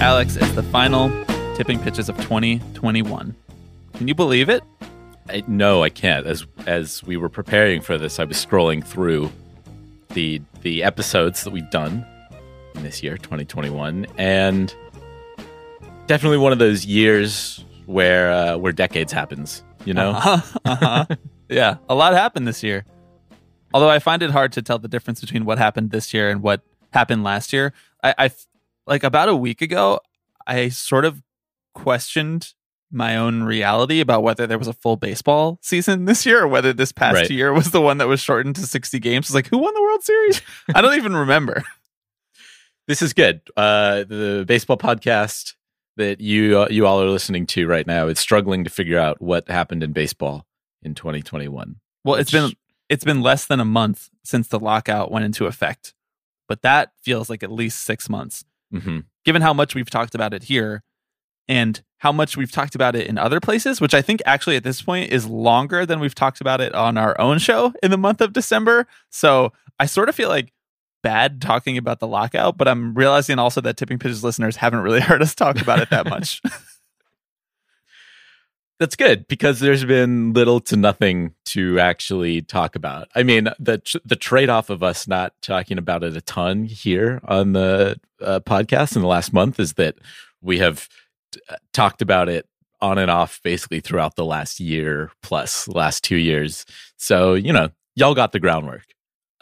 Alex, it's the final tipping pitches of 2021. Can you believe it? I, no, I can't. As as we were preparing for this, I was scrolling through the the episodes that we've done in this year, 2021, and definitely one of those years where uh, where decades happens. You know, uh-huh. Uh-huh. yeah, a lot happened this year. Although I find it hard to tell the difference between what happened this year and what happened last year. I, I like about a week ago, I sort of questioned my own reality about whether there was a full baseball season this year or whether this past Right. year was the one that was shortened to 60 games. It's like, who won the World Series? I don't even remember. this is good. Uh, the baseball podcast that you uh, you all are listening to right now is struggling to figure out what happened in baseball in 2021. Well, it's Which- been it's been less than a month since the lockout went into effect. But that feels like at least 6 months. Mhm. Given how much we've talked about it here and how much we've talked about it in other places, which I think actually at this point is longer than we've talked about it on our own show in the month of December. So, I sort of feel like bad talking about the lockout, but I'm realizing also that Tipping Pitches listeners haven't really heard us talk about it that much. That's good because there's been little to nothing to actually talk about. I mean, the tr- the trade off of us not talking about it a ton here on the uh, podcast in the last month is that we have t- uh, talked about it on and off basically throughout the last year plus last two years. So you know, y'all got the groundwork.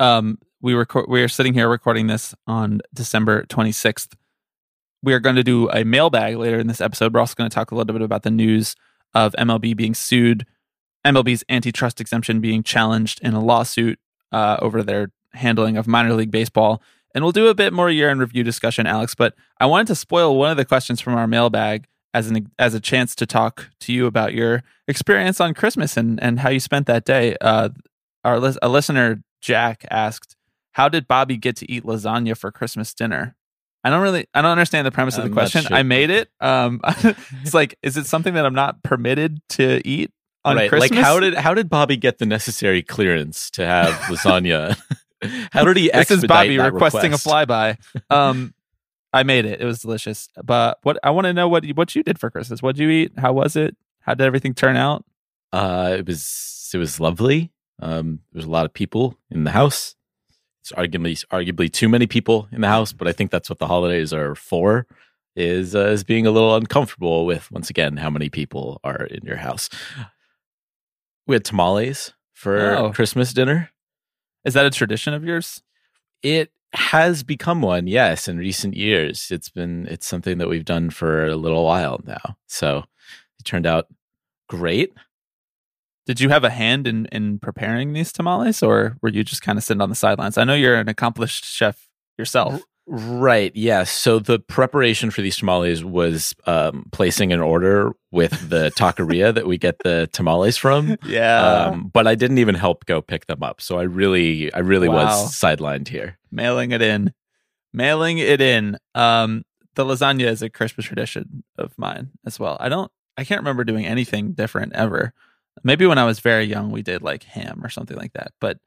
um, we record. We are sitting here recording this on December 26th. We are going to do a mailbag later in this episode. We're also going to talk a little bit about the news of MLB being sued, MLB's antitrust exemption being challenged in a lawsuit uh, over their handling of minor league baseball, and we'll do a bit more year in review discussion, Alex. But I wanted to spoil one of the questions from our mailbag as an as a chance to talk to you about your experience on Christmas and and how you spent that day. Uh, our a listener Jack asked, "How did Bobby get to eat lasagna for Christmas dinner?" I don't really, I don't understand the premise of the I'm not question. sure. I made it. Um, it's like, is it something that I'm not permitted to eat on right? Christmas? Like how did how did Bobby get the necessary clearance to have lasagna? how did he? this is Bobby requesting request? a flyby. Um, I made it. It was delicious. But what I want to know what you- what you did for Christmas. What did you eat? How was it? How did everything turn out? Uh, it was it was lovely. Um, there was a lot of people in the house. It's arguably arguably too many people in the house, but I think that's what the holidays are for. Is uh, is being a little uncomfortable with once again how many people are in your house. We had tamales for Oh. Christmas dinner. Is that a tradition of yours? It has become one, yes, in recent years. It's been it's something that we've done for a little while now. So it turned out great. Did you have a hand in in preparing these tamales, or were you just kind of sitting on the sidelines? I know you're an accomplished chef yourself. Right. Yes. So the preparation for these tamales was um, placing an order with the taqueria that we get the tamales from. Yeah, Um, but I didn't even help go pick them up. So I really, I really Wow. was sidelined here. mailing it in, mailing it in. Um, the lasagna is a Christmas tradition of mine as well. I don't, I can't remember doing anything different ever. Maybe when I was very young, we did like ham or something like that. But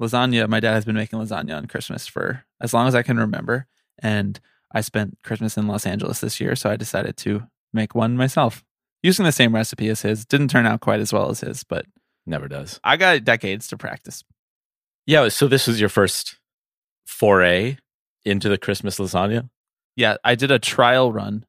lasagna, my dad has been making lasagna on Christmas for as long as I can remember. And I spent Christmas in Los Angeles this year, so I decided to make one myself using the same recipe as his. Didn't turn out quite as well as his, but Never does. I got decades to practice. Yeah. So this was your first foray into the Christmas lasagna. Yeah, I did a trial run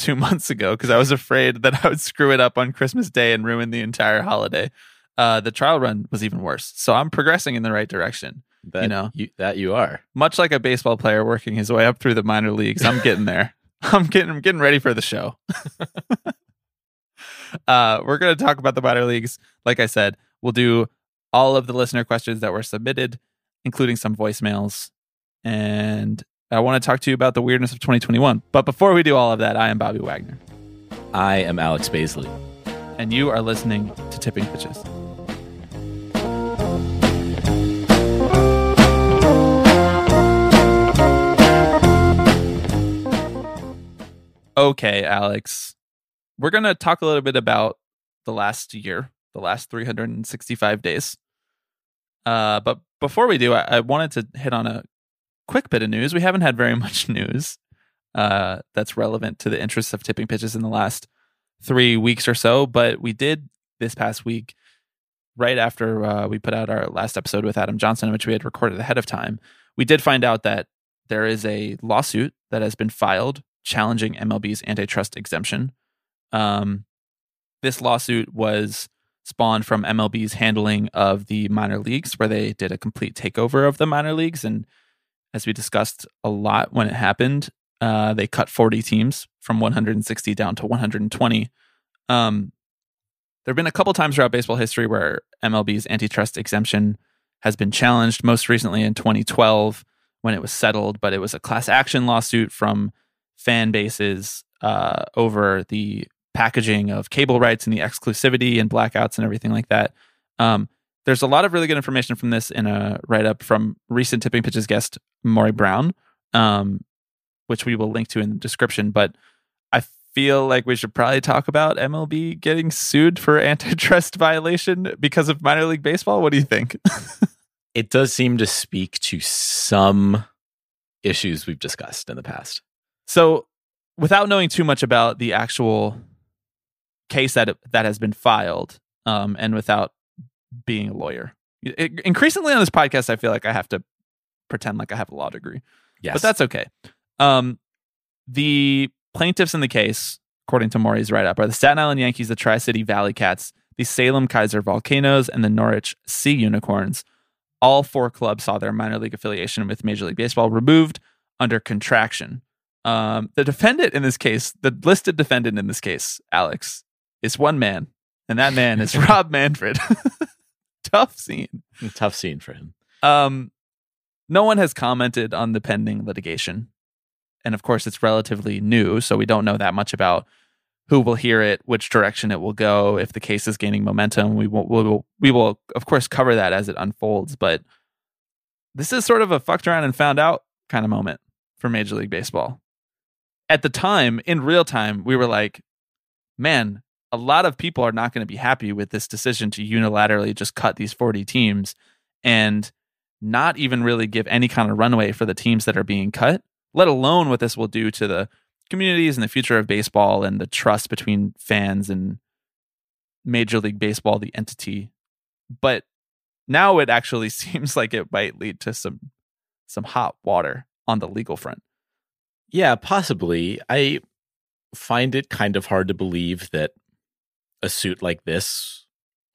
two months ago because I was afraid that I would screw it up on Christmas Day and ruin the entire holiday. Uh, the trial run was even worse. So I'm progressing in the right direction. That You know. you, that you are. Much like a baseball player working his way up through the minor leagues, I'm getting there. I'm getting I'm getting ready for the show. uh, we're going to talk about the minor leagues. Like I said, we'll do all of the listener questions that were submitted, including some voicemails. And I want to talk to you about the weirdness of 2021. But before we do all of that, I am Bobby Wagner. I am Alex Baisley. And you are listening to Tipping Pitches. Okay, Alex. We're going to talk a little bit about the last year, the last 365 days. Uh, but before we do, I, I, wanted to hit on a quick bit of news. We haven't had very much news uh, that's relevant to the interests of tipping pitches in the last three weeks or so, but we did this past week, right after uh, we put out our last episode with Adam Johnson, which we had recorded ahead of time. We did find out that there is a lawsuit that has been filed challenging MLB's antitrust exemption. Um, this lawsuit was spawned from MLB's handling of the minor leagues, where they did a complete takeover of the minor leagues. And as we discussed a lot when it happened, uh, they cut 40 teams from 160 down to 120. Um, there have been a couple times throughout baseball history where MLB's antitrust exemption has been challenged, most recently in 2012 when it was settled, but it was a class action lawsuit from fan bases uh, over the packaging of cable rights and the exclusivity and blackouts and everything like that. Um, there's a lot of really good information from this in a write up from recent Tipping Pitches guest Maury Brown, um, which we will link to in the description. But I feel like we should probably talk about MLB getting sued for antitrust violation because of minor league baseball. What do you think? it does seem to speak to some issues we've discussed in the past. So, without knowing too much about the actual case that that has been filed, um, and without being a lawyer, it, increasingly on this podcast, I feel like I have to pretend like I have a law degree. Yes, but that's okay. Um, the plaintiffs in the case, according to Maury's write up, are the Staten Island Yankees, the Tri City Valley Cats, the Salem Keizer Volcanoes, and the Norwich Sea Unicorns. All four clubs saw their minor league affiliation with Major League Baseball removed under contraction. Um, the defendant in this case, the listed defendant in this case, Alex, is one man, and that man is Rob Manfred. Tough scene. Tough scene for him. Um, no one has commented on the pending litigation, and of course, it's relatively new, so we don't know that much about who will hear it, which direction it will go, if the case is gaining momentum. We will, we will, we will, of course, cover that as it unfolds. But this is sort of a fucked around and found out kind of moment for Major League Baseball at the time, in real time, we were like, man, a lot of people are not going to be happy with this decision to unilaterally just cut these 40 teams and not even really give any kind of runway for the teams that are being cut, let alone what this will do to the communities and the future of baseball and the trust between fans and Major League Baseball, the entity. But now it actually seems like it might lead to some some hot water on the legal front. Yeah, possibly. I find it kind of hard to believe that a suit like this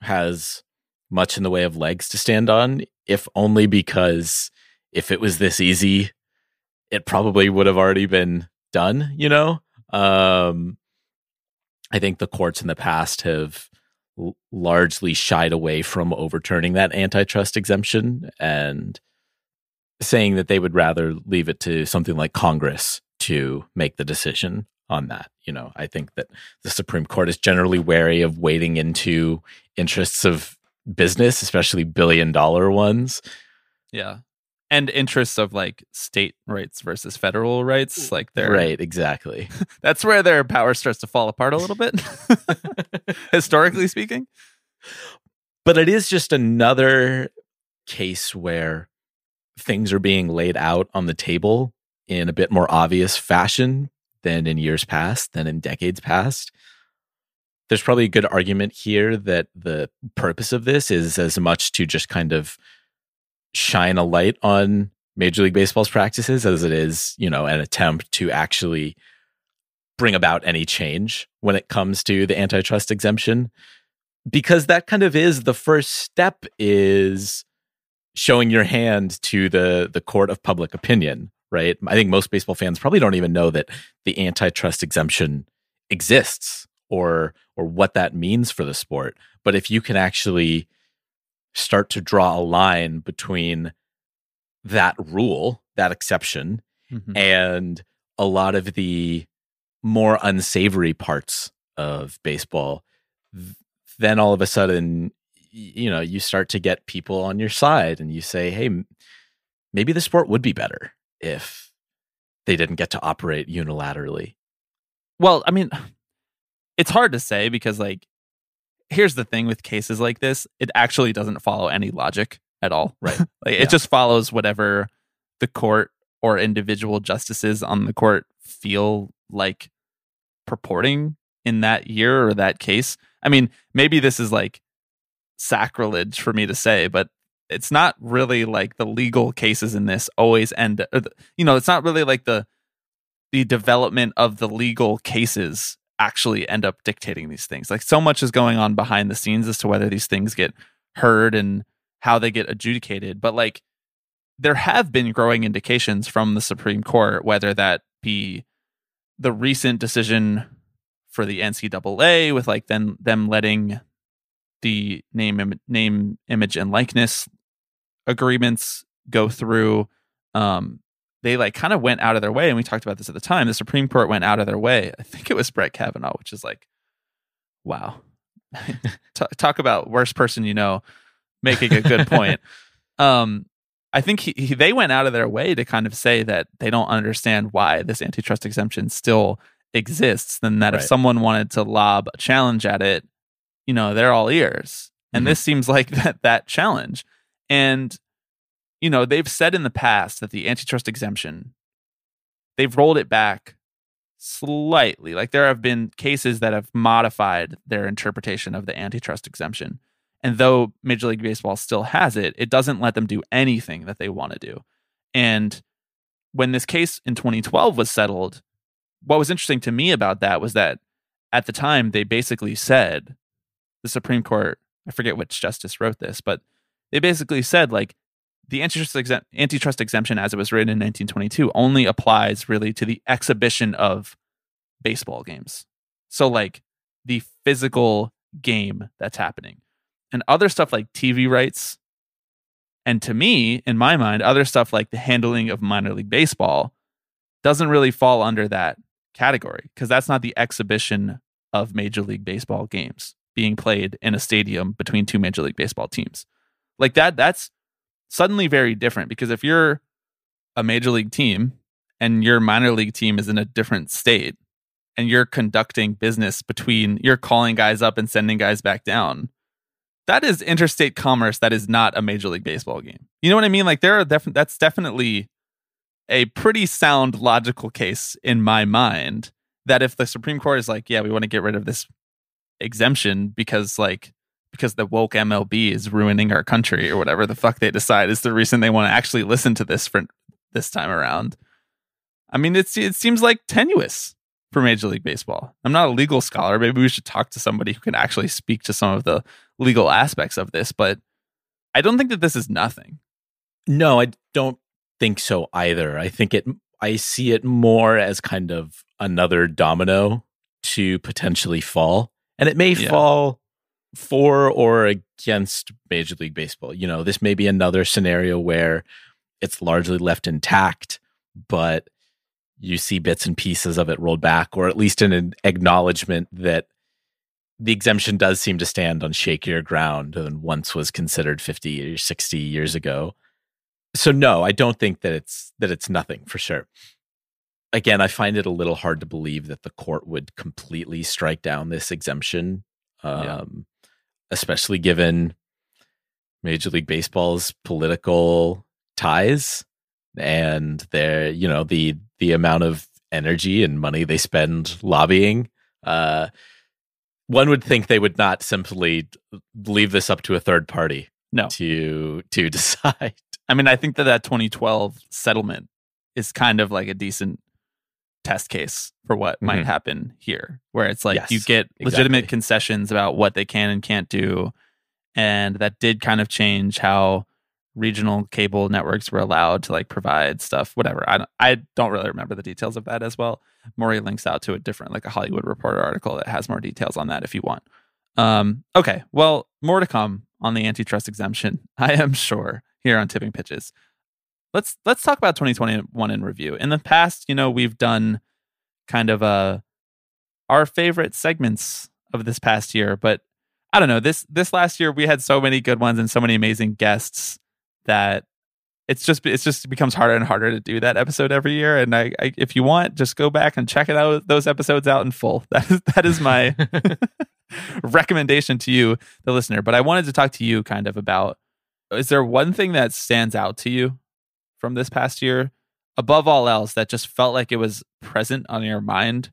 has much in the way of legs to stand on, if only because if it was this easy, it probably would have already been done, you know? Um, I think the courts in the past have largely shied away from overturning that antitrust exemption and saying that they would rather leave it to something like Congress to make the decision on that. You know, I think that the Supreme Court is generally wary of wading into interests of business, especially billion dollar ones. Yeah. And interests of like state rights versus federal rights. Like they're right, exactly. that's where their power starts to fall apart a little bit, historically speaking. But it is just another case where things are being laid out on the table in a bit more obvious fashion than in years past, than in decades past. There's probably a good argument here that the purpose of this is as much to just kind of shine a light on Major League Baseball's practices as it is, you know, an attempt to actually bring about any change when it comes to the antitrust exemption because that kind of is the first step is showing your hand to the the court of public opinion right? I think most baseball fans probably don't even know that the antitrust exemption exists or or what that means for the sport. But if you can actually start to draw a line between that rule, that exception, Mhm. and a lot of the more unsavory parts of baseball th- then all of a sudden you know you start to get people on your side and you say hey maybe the sport would be better if they didn't get to operate unilaterally Well, I mean, it's hard to say because, like, here's the thing with cases like this: it actually doesn't follow any logic at all. Right. like, Yeah. it just follows whatever the court or individual justices on the court feel like purporting in that year or that case. I mean, maybe this is like sacrilege for me to say, but it's not really like the legal cases in this always end. Uh, the, you know, it's not really like the the development of the legal cases actually end up dictating these things. Like so much is going on behind the scenes as to whether these things get heard and how they get adjudicated. But like there have been growing indications from the Supreme Court, whether that be the recent decision for the NCAA with like then them letting the name im- name image and likeness agreements go through um they like kind of went out of their way and we talked about this at the time the supreme court went out of their way. I think it was brett kavanaugh which is like wow. T- talk about worst person you know making a good point. Um i think he, he, they went out of their way to kind of say that they don't understand why this antitrust exemption still exists and that if someone wanted to lob a challenge at it you know they're all ears. And Mhm. this seems like that that challenge and you know they've said in the past that the antitrust exemption they've rolled it back slightly. Like there have been cases that have modified their interpretation of the antitrust exemption. And though major league baseball still has it it doesn't let them do anything that they want to do. And when this case in 2012 was settled what was interesting to me about that was that at the time they basically said the supreme court i forget which justice wrote this but they basically said like the antitrust, exemp- antitrust exemption as it was written in 1922 only applies really to the exhibition of baseball games. So like the physical game that's happening. And other stuff like tv rights and to me in my mind other stuff like the handling of minor league baseball doesn't really fall under that category because that's not the exhibition of major league baseball games being played in a stadium between two major league baseball teams like that that's suddenly very different because if you're a major league team and your minor league team is in a different state and you're conducting business between you're calling guys up and sending guys back down that is interstate commerce that is not a major league baseball game. You know what i mean? Like there are def- that's definitely a pretty sound logical case in my mind that if the supreme court is like yeah we want to get rid of this exemption because like because the woke MLB is ruining our country or whatever the fuck they decide is the reason they want to actually listen to this for this time around. I mean, it's it seems like tenuous for Major League Baseball. I'm not a legal scholar. Maybe we should talk to somebody who can actually speak to some of the legal aspects of this, but I don't think that this is nothing. No, I don't think so either. I think it I see it more as kind of another domino to potentially fall. And it may Yeah. fall for or against Major League Baseball. You know, this may be another scenario where it's largely left intact, but you see bits and pieces of it rolled back, or at least an acknowledgement that the exemption does seem to stand on shakier ground than once was considered 50 or 60 years ago so no i don't think that it's that it's nothing for sure again i find it a little hard to believe that the court would completely strike down this exemption um. Especially given major league baseball's political ties and their you know the the amount of energy and money they spend lobbying uh one would think they would not simply leave this up to a third party No. to to decide I mean, I think that that 2012 settlement is kind of like a decent test case for what might Mhm. happen here, where it's like Yes, you get legitimate exactly. concessions about what they can and can't do. And that did kind of change how regional cable networks were allowed to like provide stuff, whatever. I don't, I don't really remember the details of that as well. Maury links out to a different, like a Hollywood Reporter article that has more details on that if you want. Um, okay, well, more to come on the antitrust exemption, I am sure, here on Tipping Pitches. Let's let's talk about 2021 in review. In the past, you know, we've done kind of uh our favorite segments of this past year, but I don't know. This this last year we had so many good ones and so many amazing guests that it's just it's just becomes harder and harder to do that episode every year. And I, I if you want, just go back and check it out those episodes out in full. That is that is my recommendation to you, the listener. But I wanted to talk to you kind of about is there one thing that stands out to you from this past year above all else that just felt like it was present on your mind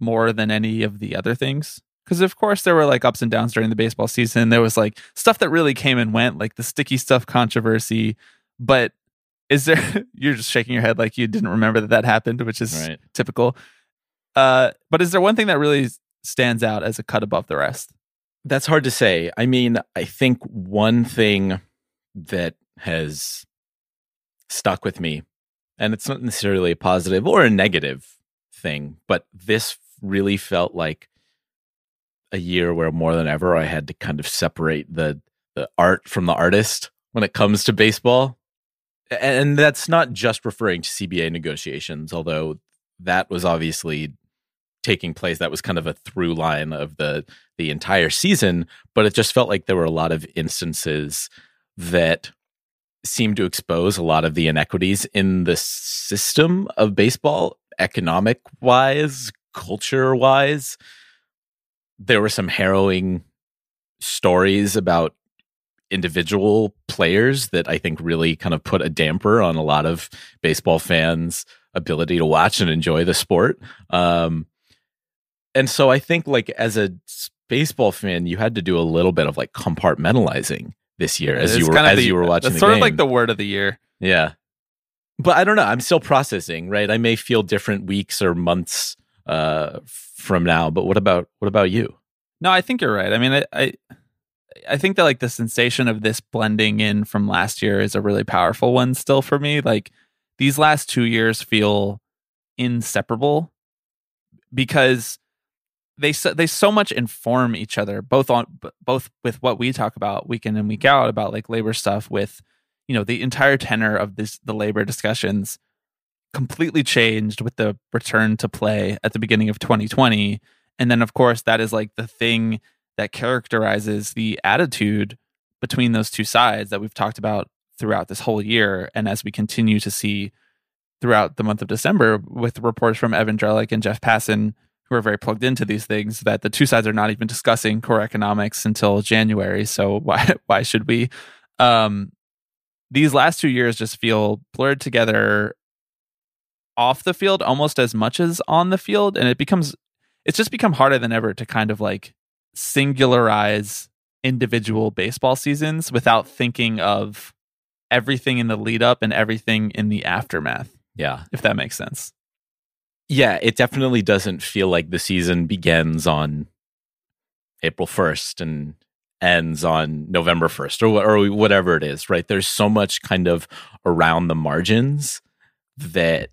more than any of the other things? Because of course there were like ups and downs during the baseball season. There was like stuff that really came and went, like the sticky stuff controversy. But is there? You're just shaking your head like you didn't remember that that happened, which is Right. typical. Uh, but is there one thing that really stands out as a cut above the rest? That's hard to say. I mean, I think one thing that has stuck with me, and it's not necessarily a positive or a negative thing, but this really felt like a year where more than ever I had to kind of separate the the art from the artist when it comes to baseball. And that's not just referring to CBA negotiations, although that was obviously taking place. That was kind of a through line of the the entire season, but it just felt like there were a lot of instances that seemed to expose a lot of the inequities in the system of baseball, economic wise, culture wise. There were some harrowing stories about individual players that I think really kind of put a damper on a lot of baseball fans' ability to watch and enjoy the sport. Um, and so I think like as a baseball fan, you had to do a little bit of like compartmentalizing this year as It's you were as the- you were watching. That's the sort of like the word of the year. Yeah. But I don't know. I'm still processing, right? I may feel different weeks or months uh from now, but what about what about you? No, I think you're right. I mean, I, I I think that like the sensation of this blending in from last year is a really powerful one still for me. Like these last two years feel inseparable because they so, they so much inform each other both on both with what we talk about week in and week out about like labor stuff with you know the entire tenor of this the labor discussions completely changed with the return to play at the beginning of 2020 and then of course that is like the thing that characterizes the attitude between those two sides that we've talked about throughout this whole year. And as we continue to see throughout the month of December with reports from Evan Drellich and Jeff Passan who are very plugged into these things that the two sides are not even discussing core economics until January. So why why should we? Um these last two years just feel blurred together off the field almost as much as on the field. And it becomes it's just become harder than ever to kind of like singularize individual baseball seasons without thinking of everything in the lead up and everything in the aftermath Yeah. if that makes sense Yeah, it definitely doesn't feel like the season begins on April 1st and ends on November 1st or, or whatever it is, right? There's so much kind of around the margins that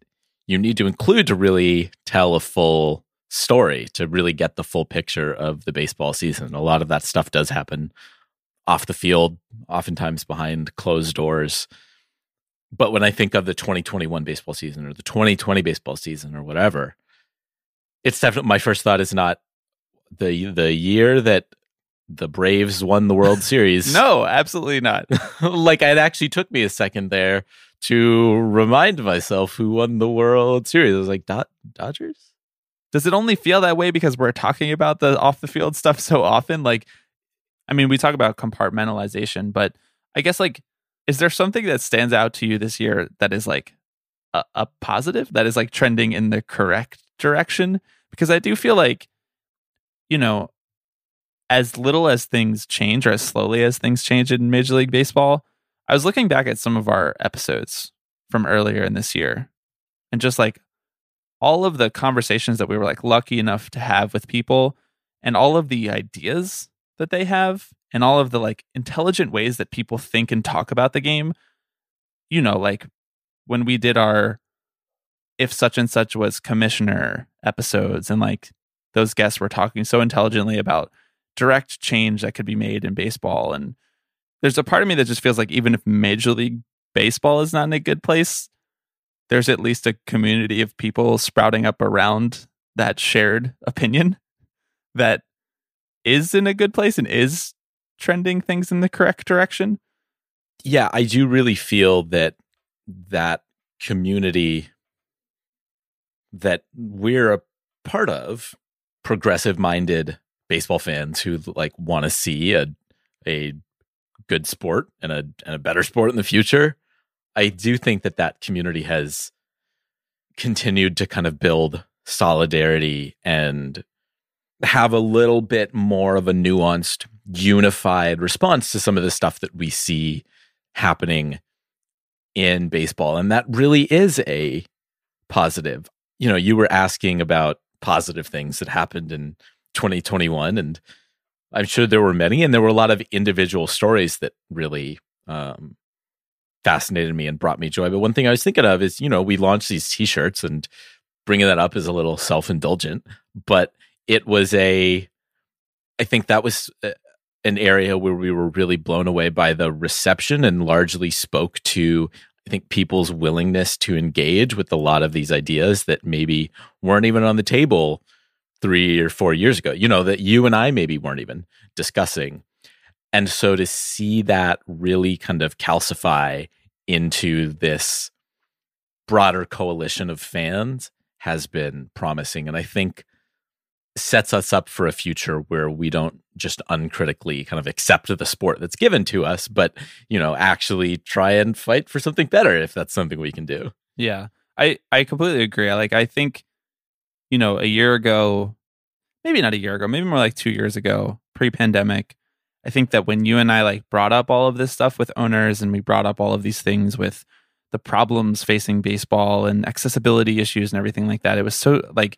you need to include to really tell a full story, to really get the full picture of the baseball season. A lot of that stuff does happen off the field, oftentimes behind closed doors. But when I think of the 2021 baseball season or the 2020 baseball season or whatever, it's definitely my first thought is not the the year that the Braves won the World Series. no absolutely not like it actually took me a second there to remind myself who won the World Series. I was like, Dod- Dodgers? does it only feel that way because we're talking about the off the field stuff so often like i mean we talk about compartmentalization but i guess like is there something that stands out to you this year that is like a, a positive that is like trending in the correct direction? Because i do feel like you know as little as things change or as slowly as things change in major league baseball i was looking back at some of our episodes from earlier in this year and just like all of the conversations that we were like lucky enough to have with people and all of the ideas that they have and all of the like intelligent ways that people think and talk about the game you know like when we did our if such and such was commissioner episodes and like those guests were talking so intelligently about direct change that could be made in baseball and there's a part of me that just feels like even if major league baseball is not in a good place, there's at least a community of people sprouting up around that shared opinion that is in a good place and is trending things in the correct direction. Yeah, I do really feel that that community that we're a part of, progressive minded baseball fans who like want to see a a good sport and a and a better sport in the future. I do think that that community has continued to kind of build solidarity and have a little bit more of a nuanced, unified response to some of the stuff that we see happening in baseball. And that really is a positive. You know, you were asking about positive things that happened in 2021, and I'm sure there were many, and there were a lot of individual stories that really um, fascinated me and brought me joy. But one thing I was thinking of is, you know, we launched these t-shirts and bringing that up is a little self-indulgent, but it was a I think that was uh, an area where we were really blown away by the reception and largely spoke to I think people's willingness to engage with a lot of these ideas that maybe weren't even on the table 3 or 4 years ago. You know, that you and I maybe weren't even discussing. And so to see that really kind of calcify into this broader coalition of fans has been promising. And I think sets us up for a future where we don't just uncritically kind of accept the sport that's given to us, but, you know, actually try and fight for something better if that's something we can do. Yeah. I, I completely agree. Like, I think, you know, a year ago, maybe not a year ago, maybe more like two years ago, pre pandemic, I think that when you and I like brought up all of this stuff with owners and we brought up all of these things with the problems facing baseball and accessibility issues and everything like that, it was so like,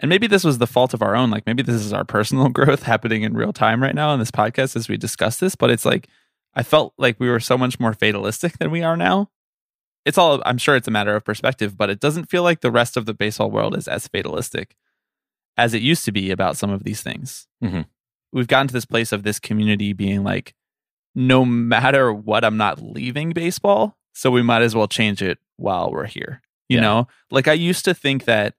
and maybe this was the fault of our own. Like maybe this is our personal growth happening in real time right now on this podcast as we discuss this, but it's like, I felt like we were so much more fatalistic than we are now. It's all, I'm sure it's a matter of perspective, but it doesn't feel like the rest of the baseball world is as fatalistic as it used to be about some of these things. Mm-hmm we've gotten to this place of this community being like, no matter what, I'm not leaving baseball. So we might as well change it while we're here. You Yeah. know, like I used to think that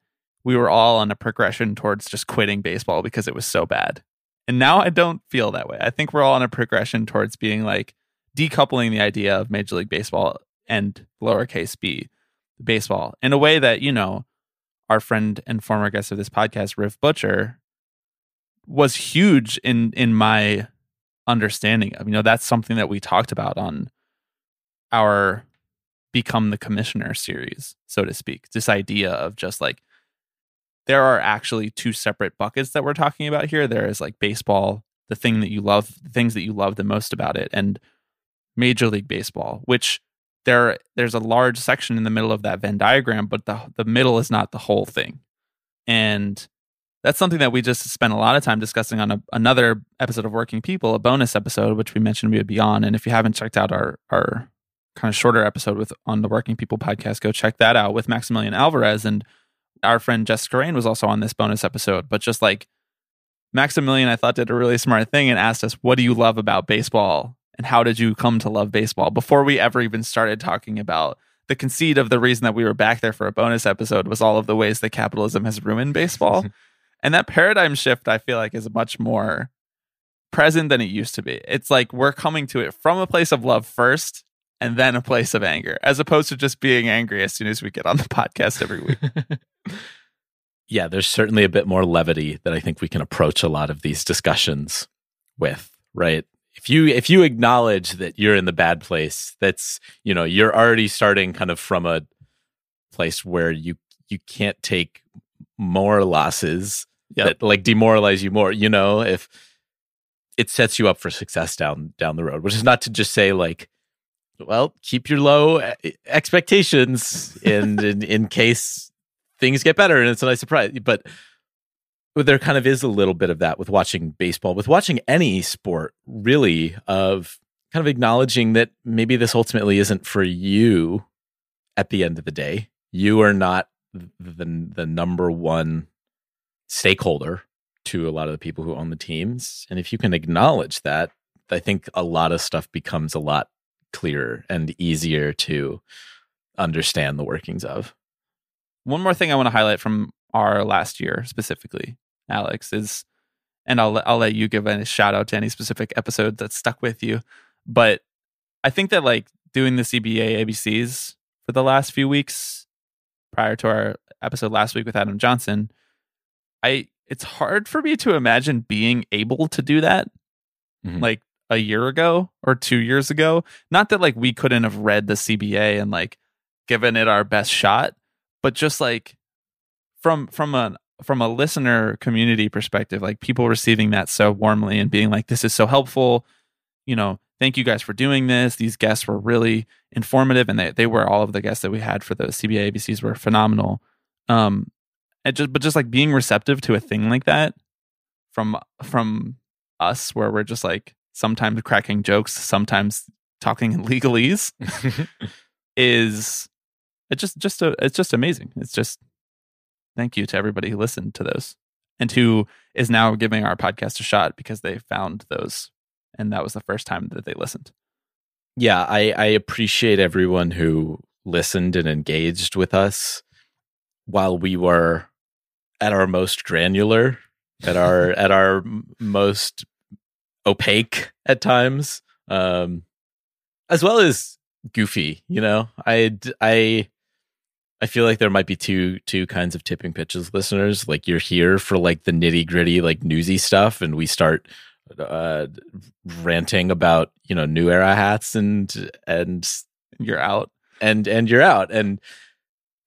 we were all on a progression towards just quitting baseball because it was so bad. And now I don't feel that way. I think we're all on a progression towards being like decoupling the idea of Major League Baseball and lowercase b baseball in a way that, you know, our friend and former guest of this podcast, Riff Butcher, was huge in in my understanding of. You know, that's something that we talked about on our become the commissioner series, so to speak. This idea of just like there are actually two separate buckets that we're talking about here. There is like baseball, the thing that you love, the things that you love the most about it, and Major League Baseball, which there there's a large section in the middle of that Venn diagram, but the the middle is not the whole thing. And that's something that we just spent a lot of time discussing on a, another episode of Working People, a bonus episode, which we mentioned we would be on. And if you haven't checked out our our kind of shorter episode with on the Working People podcast, go check that out with Maximilian Alvarez and our friend Jessica Rain was also on this bonus episode. But just like Maximilian, I thought did a really smart thing and asked us, "What do you love about baseball?" and how did you come to love baseball? Before we ever even started talking about the conceit of the reason that we were back there for a bonus episode was all of the ways that capitalism has ruined baseball. And that paradigm shift, I feel like, is much more present than it used to be. It's like we're coming to it from a place of love first and then a place of anger, as opposed to just being angry as soon as we get on the podcast every week. yeah, there's certainly a bit more levity that I think we can approach a lot of these discussions with, right? If you if you acknowledge that you're in the bad place, that's, you know, you're already starting kind of from a place where you you can't take more losses Yep. that like demoralize you more, you know, if it sets you up for success down down the road, which is not to just say like well, keep your low e- expectations in, in in case things get better and it's a nice surprise. But there kind of is a little bit of that with watching baseball, with watching any sport, really, of kind of acknowledging that maybe this ultimately isn't for you at the end of the day. You are not the the number one stakeholder to a lot of the people who own the teams. And if you can acknowledge that, I think a lot of stuff becomes a lot clearer and easier to understand the workings of. One more thing I want to highlight from our last year specifically, Alex, is, and I'll I'll let you give a shout out to any specific episode that stuck with you, but I think that like doing the CBA ABCs for the last few weeks prior to our episode last week with Adam Johnson, I it's hard for me to imagine being able to do that Mhm. like a year ago or 2 years ago. Not that like we couldn't have read the CBA and like given it our best shot, but just like from from a from a listener community perspective, like people receiving that so warmly and being like this is so helpful, you know, thank you guys for doing this. These guests were really informative and they they were all of the guests that we had for the CBA ABCs were phenomenal. Um and just but just like being receptive to a thing like that from from us where we're just like sometimes cracking jokes, sometimes talking in legalese is it just just a, it's just amazing. It's just thank you to everybody who listened to those and who is now giving our podcast a shot because they found those and that was the first time that they listened. yeah, I, I appreciate everyone who listened and engaged with us while we were at our most granular, at our at our most opaque at times, um, as well as goofy. You know, I I I feel like there might be two two kinds of tipping pitches listeners. Like you're here for like the nitty gritty, like newsy stuff, and we start uh ranting about you know new era hats and and You're out. and and you're out and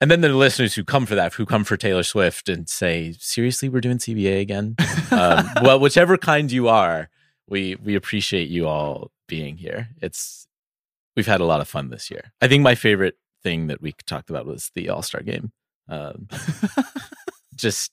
and then the listeners who come for that who come for taylor swift and say seriously we're doing cba again um, well whichever kind you are we we appreciate you all being here it's we've had a lot of fun this year i think my favorite thing that we talked about was the all-star game um, just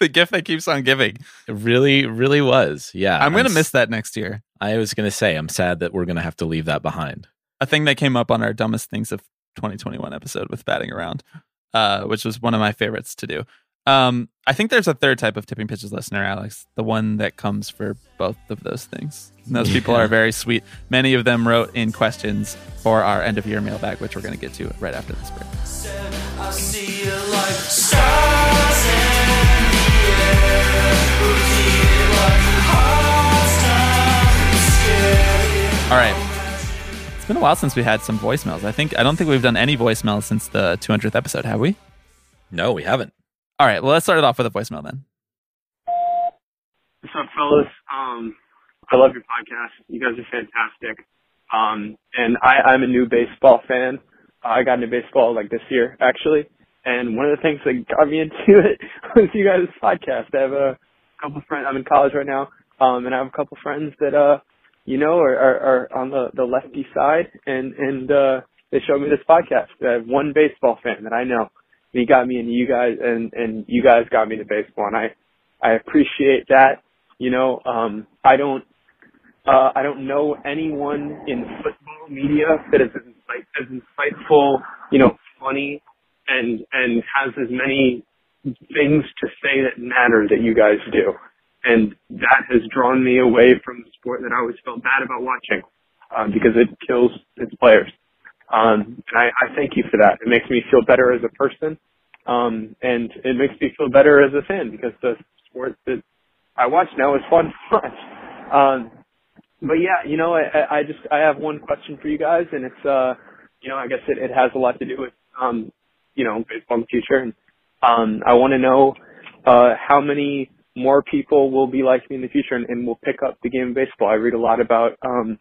the gift that keeps on giving. it really really was yeah I'm gonna s- miss that next year. i was gonna say i'm sad that we're gonna have to leave that behind a thing that came up on our dumbest things of 2021 episode with batting around, uh, which was one of my favorites to do. Um, I think there's a third type of tipping pitches listener, Alex, the one that comes for both of those things. And those people are very sweet. Many of them wrote in questions for our end of year mailbag, which we're going to get to right after this break. I see you like stars in the air, repeated like hearts scared. All right. It's been a while since we had some voicemails. I think I don't think we've done any voicemails since the 200th episode, have we? no we haven't All right. Well, let's start it off with a voicemail then. What's up, fellas? Um, I love your podcast. You guys are fantastic. Um, and I, I'm a new baseball fan. I got into baseball like this year, actually. And one of the things that got me into it was you guys' podcast. I have a couple friends. I'm in college right now, um, and I have a couple friends that, uh, you know, are, are, are on the, the lefty side, and and uh, they showed me this podcast. I have one baseball fan that I know. He got me into you guys, and and you guys got me into baseball, and I I appreciate that. You know, um, I don't, uh, I don't know anyone in football media that is insight, as insightful, you know, funny, and and has as many things to say that matter that you guys do, and that has drawn me away from the sport that I always felt bad about watching, um, because it kills its players. Um, and I, I thank you for that. It makes me feel better as a person, um, and it makes me feel better as a fan because the sport that I watch now is fun to watch. Um, but yeah, you know, I, I just I have one question for you guys, and it's uh, you know, I guess it, it has a lot to do with um, you know, baseball in the future, and um, I want to know uh, how many more people will be like me in the future and, and will pick up the game of baseball. I read a lot about um,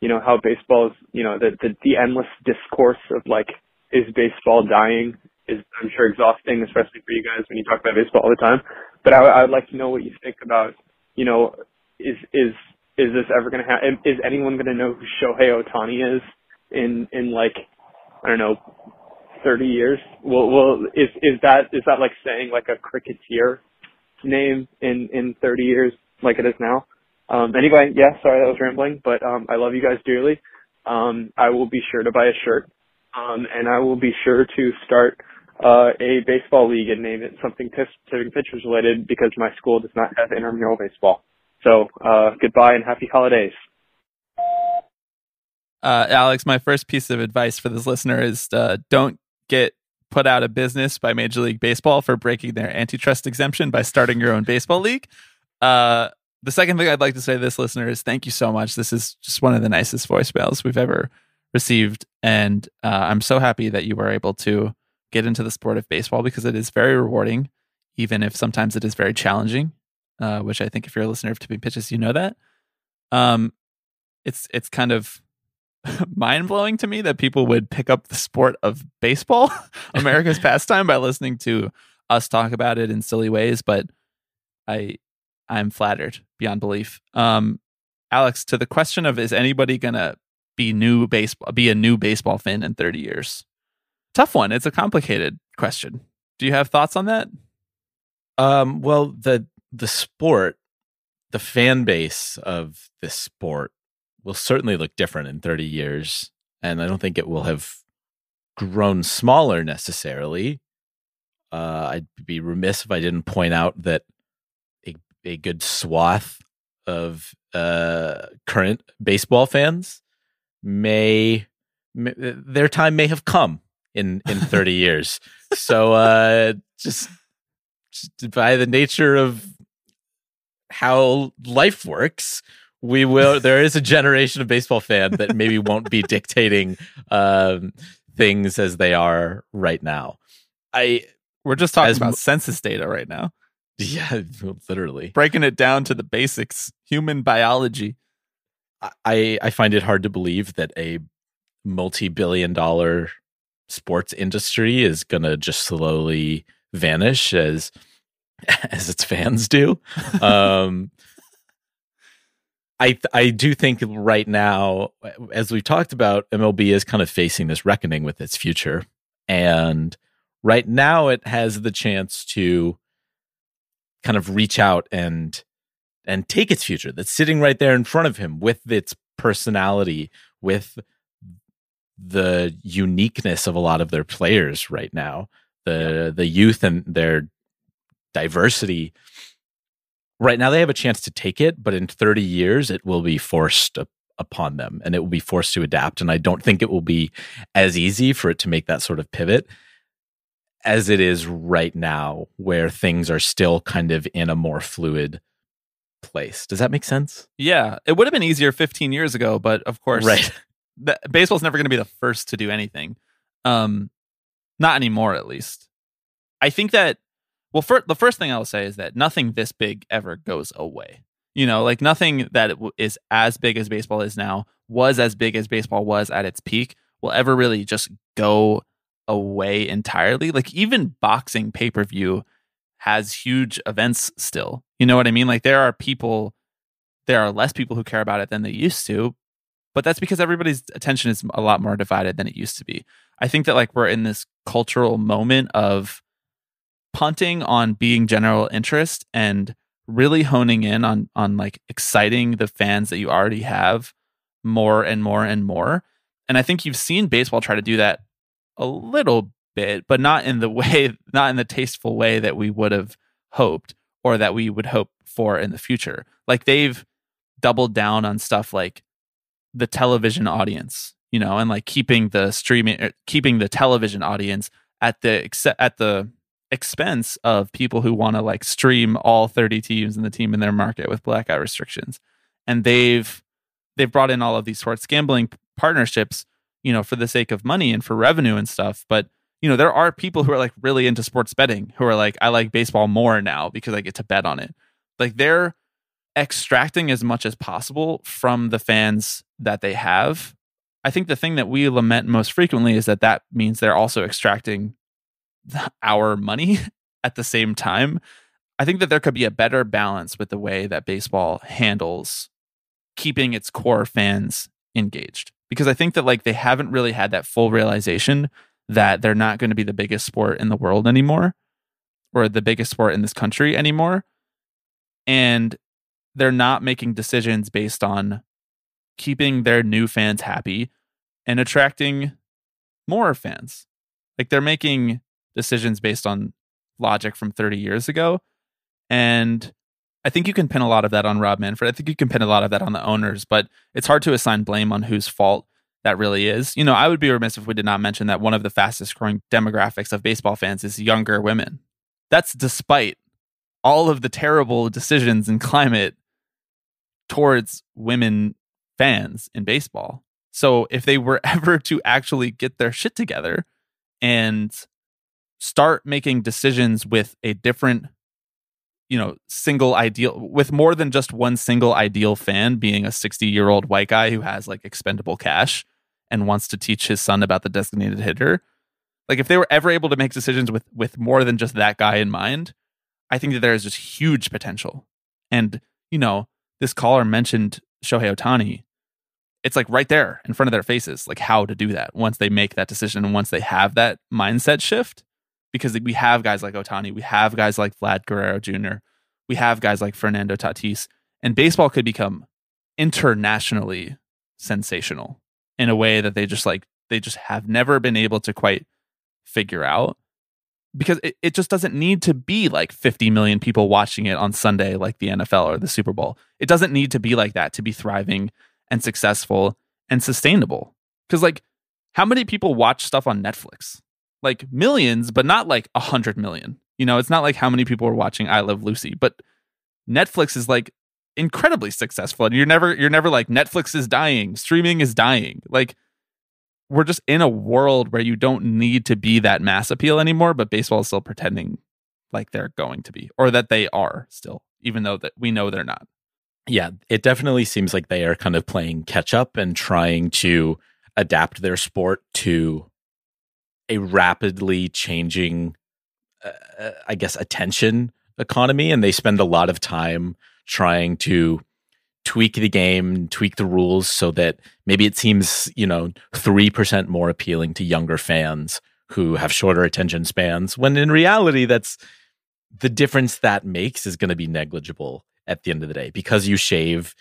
you know, how baseball is, you know, the, the the endless discourse of like, is baseball dying? Is I'm sure exhausting, especially for you guys when you talk about baseball all the time. But I, I'd like to know what you think about, you know, is is is this ever going to happen? Is anyone going to know who Shohei Ohtani is in in like I don't know, thirty years? Well, well, is is that is that like saying like a cricketer name in in thirty years like it is now? Um, anyway, yeah, sorry that was rambling, but um, I love you guys dearly. Um, I will be sure to buy a shirt, um, and I will be sure to start uh, a baseball league and name it something Pacific Pitchers related because my school does not have intramural baseball. So uh, goodbye and happy holidays. Uh, Alex, my first piece of advice for this listener is uh, don't get put out of business by Major League Baseball for breaking their antitrust exemption by starting your own baseball league. Uh, the second thing I'd like to say to this listener is thank you so much. This is just one of the nicest voicemails we've ever received. And uh, I'm so happy that you were able to get into the sport of baseball because it is very rewarding, even if sometimes it is very challenging, uh, which I think if you're a listener of Tipping Pitches, you know that. Um, it's it's kind of mind blowing to me that people would pick up the sport of baseball, America's pastime, by listening to us talk about it in silly ways. But I I'm flattered beyond belief. Um, Alex, to the question of is anybody gonna be new baseball be a new baseball fan in 30 years? Tough one. It's a complicated question. Do you have thoughts on that? Um, well, the the sport, the fan base of this sport will certainly look different in 30 years, and I don't think it will have grown smaller necessarily. Uh, I'd be remiss if I didn't point out that a good swath of uh, current baseball fans may, may their time may have come in in 30 years. So uh, just just by the nature of how life works, we will. There is a generation of baseball fan that maybe won't be dictating um, things as they are right now. I We're just talking As about census data right now, yeah, literally. breaking it down to the basics, human biology. I I find it hard to believe that a multi-billion dollar sports industry is going to just slowly vanish as as its fans do. Um I I do think right now as we've talked about MLB is kind of facing this reckoning with its future and right now it has the chance to kind of reach out and and take its future that's sitting right there in front of him with its personality with the uniqueness of a lot of their players right now the the youth and their diversity. Right now they have a chance to take it but in 30 years it will be forced up upon them and it will be forced to adapt and i don't think it will be as easy for it to make that sort of pivot as it is right now where things are still kind of in a more fluid place does that make sense Yeah, it would have been easier 15 years ago, but of course, right the, baseball's never going to be the first to do anything. Um, not anymore, at least. I think that. Well, fir- the first thing I'll say is that nothing this big ever goes away. You know, like nothing that is as big as baseball is now was as big as baseball was at its peak will ever really just go away entirely. Like even boxing pay per view has huge events still. You know what I mean? Like there are people, there are less people who care about it than they used to, but that's because everybody's attention is a lot more divided than it used to be. I think that like we're in this cultural moment of punting on being general interest and really honing in on on like exciting the fans that you already have more and more and more. And I think you've seen baseball try to do that a little bit, but not in the way, not in the tasteful way that we would have hoped or that we would hope for in the future. Like they've doubled down on stuff like the television audience, you know, and like keeping the streaming, er, keeping the television audience at the at the expense of people who want to like stream all 30 teams in the team in their market with blackout restrictions. And they've they've brought in all of these sports gambling partnerships, you know, for the sake of money and for revenue and stuff. But you know, there are people who are like really into sports betting who are like, I like baseball more now because I get to bet on it. Like they're extracting as much as possible from the fans that they have. I think the thing that we lament most frequently is that that means they're also extracting our money at the same time. I think that there could be a better balance with the way that baseball handles keeping its core fans engaged because I think that like they haven't really had that full realization that they're not going to be the biggest sport in the world anymore or the biggest sport in this country anymore. And they're not making decisions based on keeping their new fans happy and attracting more fans. Like they're making decisions based on logic from 30 years ago. And I think you can pin a lot of that on Rob Manfred. I think you can pin a lot of that on the owners, but it's hard to assign blame on whose fault that really is. You know, I would be remiss if we did not mention that one of the fastest growing demographics of baseball fans is younger women. That's despite all of the terrible decisions in climate towards women fans in baseball. So if they were ever to actually get their shit together and start making decisions with a different you know single ideal with more than just one single ideal fan being a 60 year old white guy who has like expendable cash and wants to teach his son about the designated hitter like if they were ever able to make decisions with with more than just that guy in mind i think that there is just huge potential. And you know this caller mentioned Shohei Ohtani it's like right there in front of their faces like how to do that once they make that decision and once they have that mindset shift because we have guys like Ohtani, we have guys like Vlad Guerrero Jr., we have guys like Fernando Tatis, and baseball could become internationally sensational in a way that they just like they just have never been able to quite figure out because it, it just doesn't need to be like 50 million people watching it on Sunday like the NFL or the Super Bowl. It doesn't need to be like that to be thriving and successful and sustainable. Cuz like how many people watch stuff on Netflix? Like millions, but not like a hundred million. You know, it's not like how many people are watching I Love Lucy, but Netflix is like incredibly successful. And you're never you're never like Netflix is dying, streaming is dying. Like we're just in a world where you don't need to be that mass appeal anymore, but baseball is still pretending like they're going to be or that they are still, even though that we know they're not. Yeah, it definitely seems like they are kind of playing catch up and trying to adapt their sport to a rapidly changing, uh, I guess, attention economy. And they spend a lot of time trying to tweak the game, tweak the rules so that maybe it seems, you know, 3% more appealing to younger fans who have shorter attention spans, when in reality, that's the difference that makes is going to be negligible at the end of the day because you shave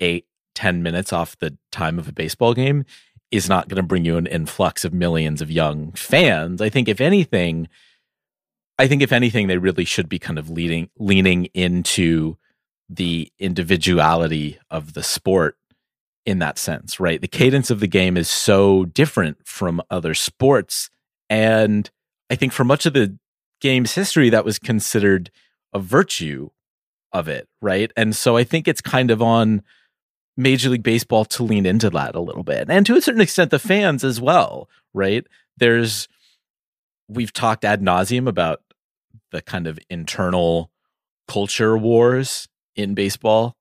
eight, 10 minutes off the time of a baseball game is not going to bring you an influx of millions of young fans. I think if anything, I think if anything, they really should be kind of leading leaning into the individuality of the sport in that sense, right? The cadence of the game is so different from other sports. And I think for much of the game's history, that was considered a virtue of it, right? And so I think it's kind of on Major League Baseball to lean into that a little bit. And to a certain extent, the fans as well, right? There's, we've talked ad nauseum about the kind of internal culture wars in baseball.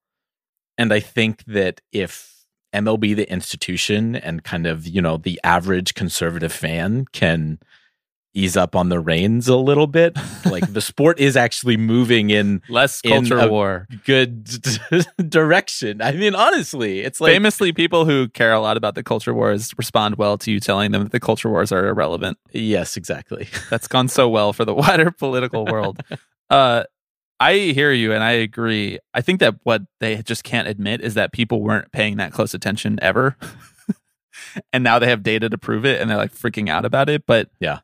And I think that if MLB, the institution, and kind of, you know, the average conservative fan can ease up on the reins a little bit, like the sport is actually moving in Less In culture a- war. good direction. I mean, honestly, it's like Famously, people who care a lot about the culture wars respond well to you telling them that the culture wars are irrelevant. yes, exactly. That's gone so well for the wider political world. Uh, I hear you and I agree. I think that what they just can't admit is that people weren't paying that close attention ever. and now they have data to prove it and they're like freaking out about it. But Yeah.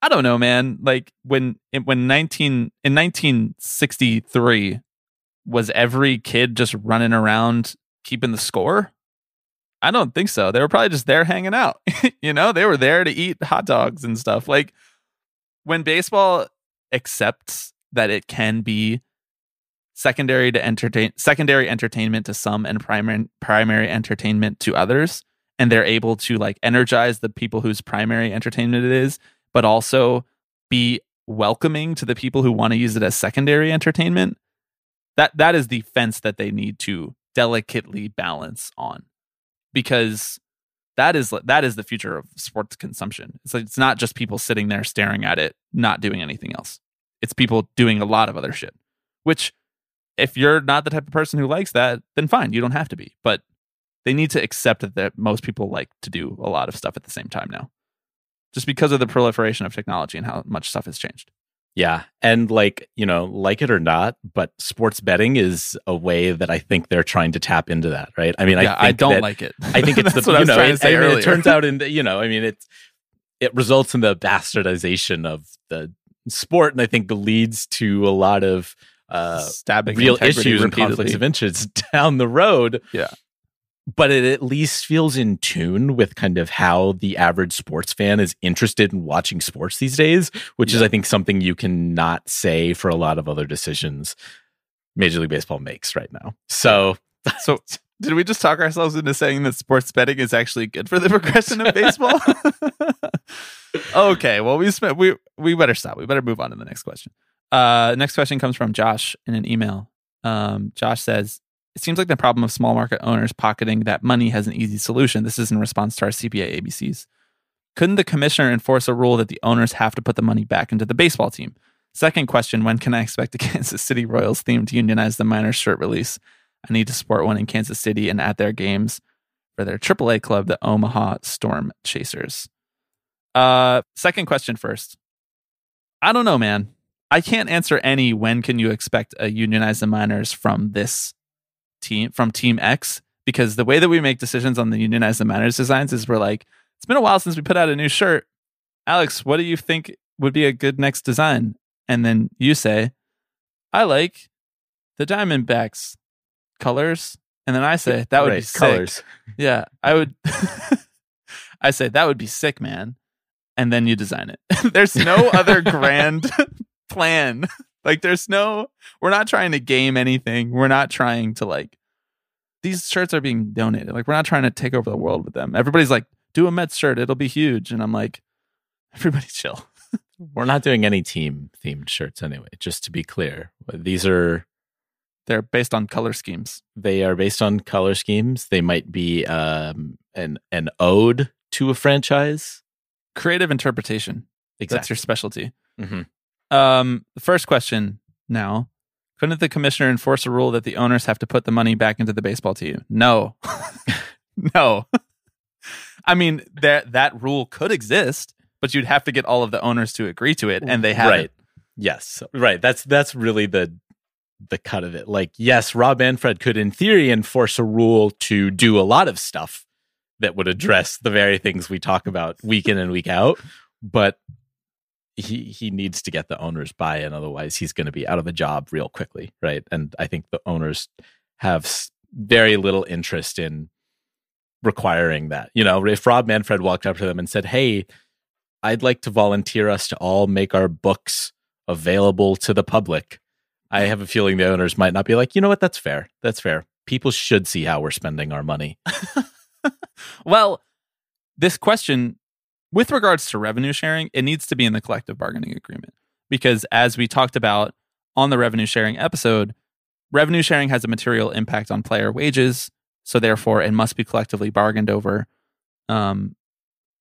I don't know, man. Like when when 19 in 1963 was every kid just running around keeping the score? I don't think so. They were probably just there hanging out. you know, they were there to eat hot dogs and stuff. Like when baseball accepts that it can be secondary to entertain secondary entertainment to some and primary primary entertainment to others and they're able to like energize the people whose primary entertainment it is but also be welcoming to the people who want to use it as secondary entertainment that that is the fence that they need to delicately balance on because that is that is the future of sports consumption. It's it's not just people sitting there staring at it not doing anything else. It's people doing a lot of other shit which if you're not the type of person who likes that then fine you don't have to be but they need to accept that most people like to do a lot of stuff at the same time now just because of the proliferation of technology and how much stuff has changed Yeah. And like, you know, like it or not, but sports betting is a way that I think they're trying to tap into that, right? I mean, yeah, I, I, don't that- like it I think it's the what you know, it, I mean, it turns out in the, you know, I mean, it's it results in the bastardization of the sport, and I think leads to a lot of uh, stabbing real issues and conflicts of interest down the road. Yeah. But it at least feels in tune with kind of how the average sports fan is interested in watching sports these days, which is, I think, something you cannot say for a lot of other decisions Major League Baseball makes right now. So, So did we just talk ourselves into saying that sports betting is actually good for the progression of baseball? okay, well we spent we we better stop. We better move on to the next question. Uh next question comes from Josh in an email. Um Josh says, "It seems like the problem of small market owners pocketing that money has an easy solution. This is in response to our CPA ABCs. Couldn't the commissioner enforce a rule that the owners have to put the money back into the baseball team? Second question, when can I expect a Kansas City Royals theme to unionize the minors shirt release? I need to support one in Kansas City and at their games for their AAA club, the Omaha Storm Chasers. Uh, second question first. I don't know, man. I can't answer any when can you expect a unionize the minors from this team from Team X because the way that we make decisions on the unionized the minors designs is we're like, it's been a while since we put out a new shirt. Alex, what do you think would be a good next design? And then you say, I like the Diamondbacks colors. And then I say, that would be sick. colors. Yeah, I would. I say that would be sick, man. And then you design it. there's no other grand plan. Like, there's no. We're not trying to game anything. We're not trying to like. These shirts are being donated. Like, we're not trying to take over the world with them. Everybody's like, do a Mets shirt. It'll be huge. And I'm like, everybody chill. We're not doing any team themed shirts anyway, just to be clear. These are They're based on color schemes. they are based on color schemes. They might be um an an ode to a franchise. Creative interpretation. That's your specialty. Mhm. Um, first question now. Couldn't the commissioner enforce a rule that the owners have to put the money back into the baseball team? No. no. I mean, that that rule could exist, but you'd have to get all of the owners to agree to it, and they haven't. Right. Yes. Right. That's that's really the the cut of it. Like, yes, Rob Manfred could in theory enforce a rule to do a lot of stuff that would address the very things we talk about week in and week out, but he he needs to get the owners buy-in otherwise he's going to be out of a job real quickly, right? And I think the owners have very little interest in requiring that. You know, if Rob Manfred walked up to them and said, "Hey, I'd like to volunteer us to all make our books available to the public. I have a feeling the owners might not be like, you know what, that's fair. That's fair. People should see how we're spending our money. Well, this question, with regards to revenue sharing, it needs to be in the collective bargaining agreement because, as we talked about on the revenue sharing episode, revenue sharing has a material impact on player wages. So, therefore, it must be collectively bargained over. Um,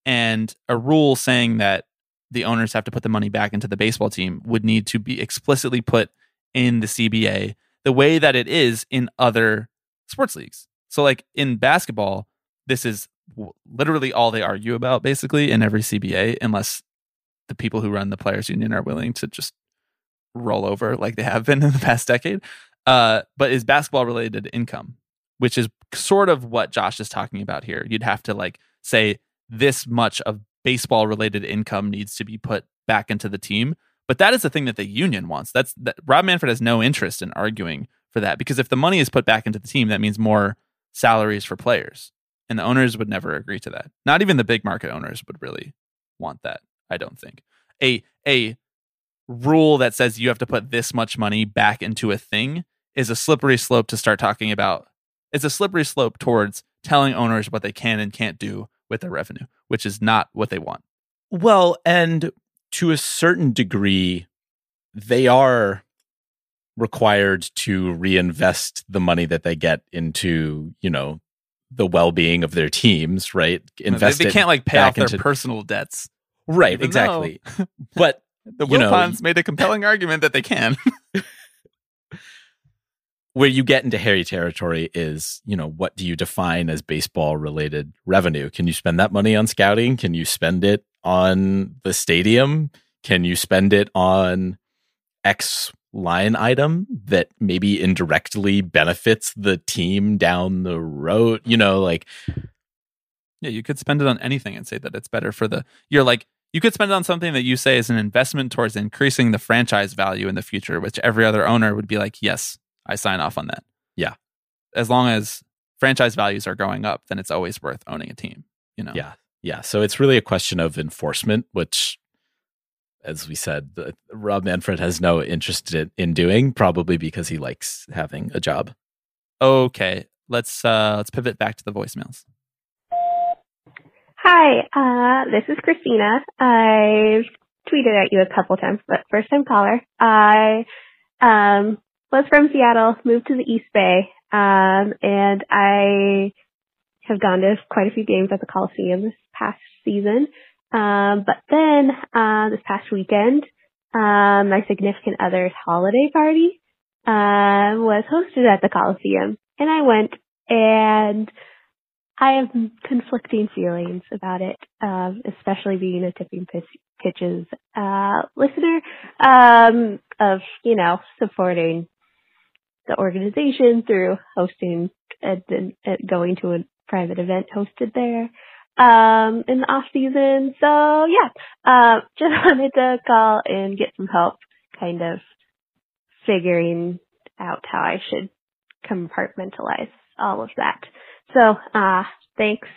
and a rule saying that the owners have to put the money back into the baseball team would need to be explicitly put in the CBA the way that it is in other sports leagues. So, like in basketball, this is literally all they argue about basically in every CBA, unless the people who run the players union are willing to just roll over like they have been in the past decade. Uh, but is basketball related income, which is sort of what Josh is talking about here. You'd have to like say this much of baseball related income needs to be put back into the team. But that is the thing that the union wants. That's that Rob Manfred has no interest in arguing for that because if the money is put back into the team, that means more salaries for players. And the owners would never agree to that. Not even the big market owners would really want that, I don't think. A a rule that says you have to put this much money back into a thing is a slippery slope to start talking about. It's a slippery slope towards telling owners what they can and can't do with their revenue, which is not what they want. Well, and to a certain degree, they are required to reinvest the money that they get into, you know, the well-being of their teams, right? Invest they, they can't like pay off their into- personal debts. right, exactly. but The You know, made a compelling argument that they can. where you get into hairy territory is, you know, what do you define as baseball related revenue? Can you spend that money on scouting? Can you spend it on the stadium? Can you spend it on X line item that maybe indirectly benefits the team down the road? You know, like Yeah, you could spend it on anything and say that it's better for the. You're like, you could spend it on something that you say is an investment towards increasing the franchise value in the future, which every other owner would be like, yes, I sign off on that. Yeah. As long as franchise values are going up, then it's always worth owning a team. You know. Yeah. Yeah. So it's really a question of enforcement, which, as we said, the, Rob Manfred has no interest in, in doing, probably because he likes having a job. Okay. Let's uh let's pivot back to the voicemails. Hi, uh, this is Christina. I've tweeted at you a couple times, but first time caller. I um, was from Seattle, moved to the East Bay, um, and I have gone to quite a few games at the Coliseum this past season. Um, but then uh, this past weekend, um, my significant other's holiday party uh, was hosted at the Coliseum, and I went and I have conflicting feelings about it, um, especially being a tipping pitch, pitches uh, listener um, of you know supporting the organization through hosting and, and, and going to a private event hosted there um, in the off season. So yeah, uh, just wanted to call and get some help, kind of figuring out how I should compartmentalize all of that. So, uh, thanks.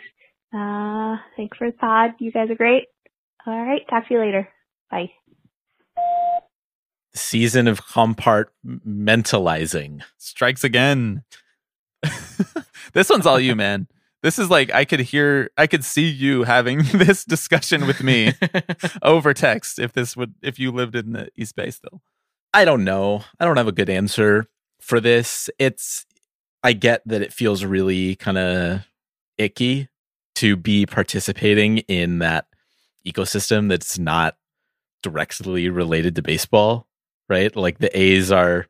Uh, thanks for the pod. You guys are great. All right. Talk to you later. Bye. Season of compartmentalizing. Strikes again. this one's all you, man. This is like I could hear, I could see you having this discussion with me over text if this would, if you lived in the East Bay still. I don't know. I don't have a good answer for this. It's I get that it feels really kind of icky to be participating in that ecosystem that's not directly related to baseball, right? Like the A's are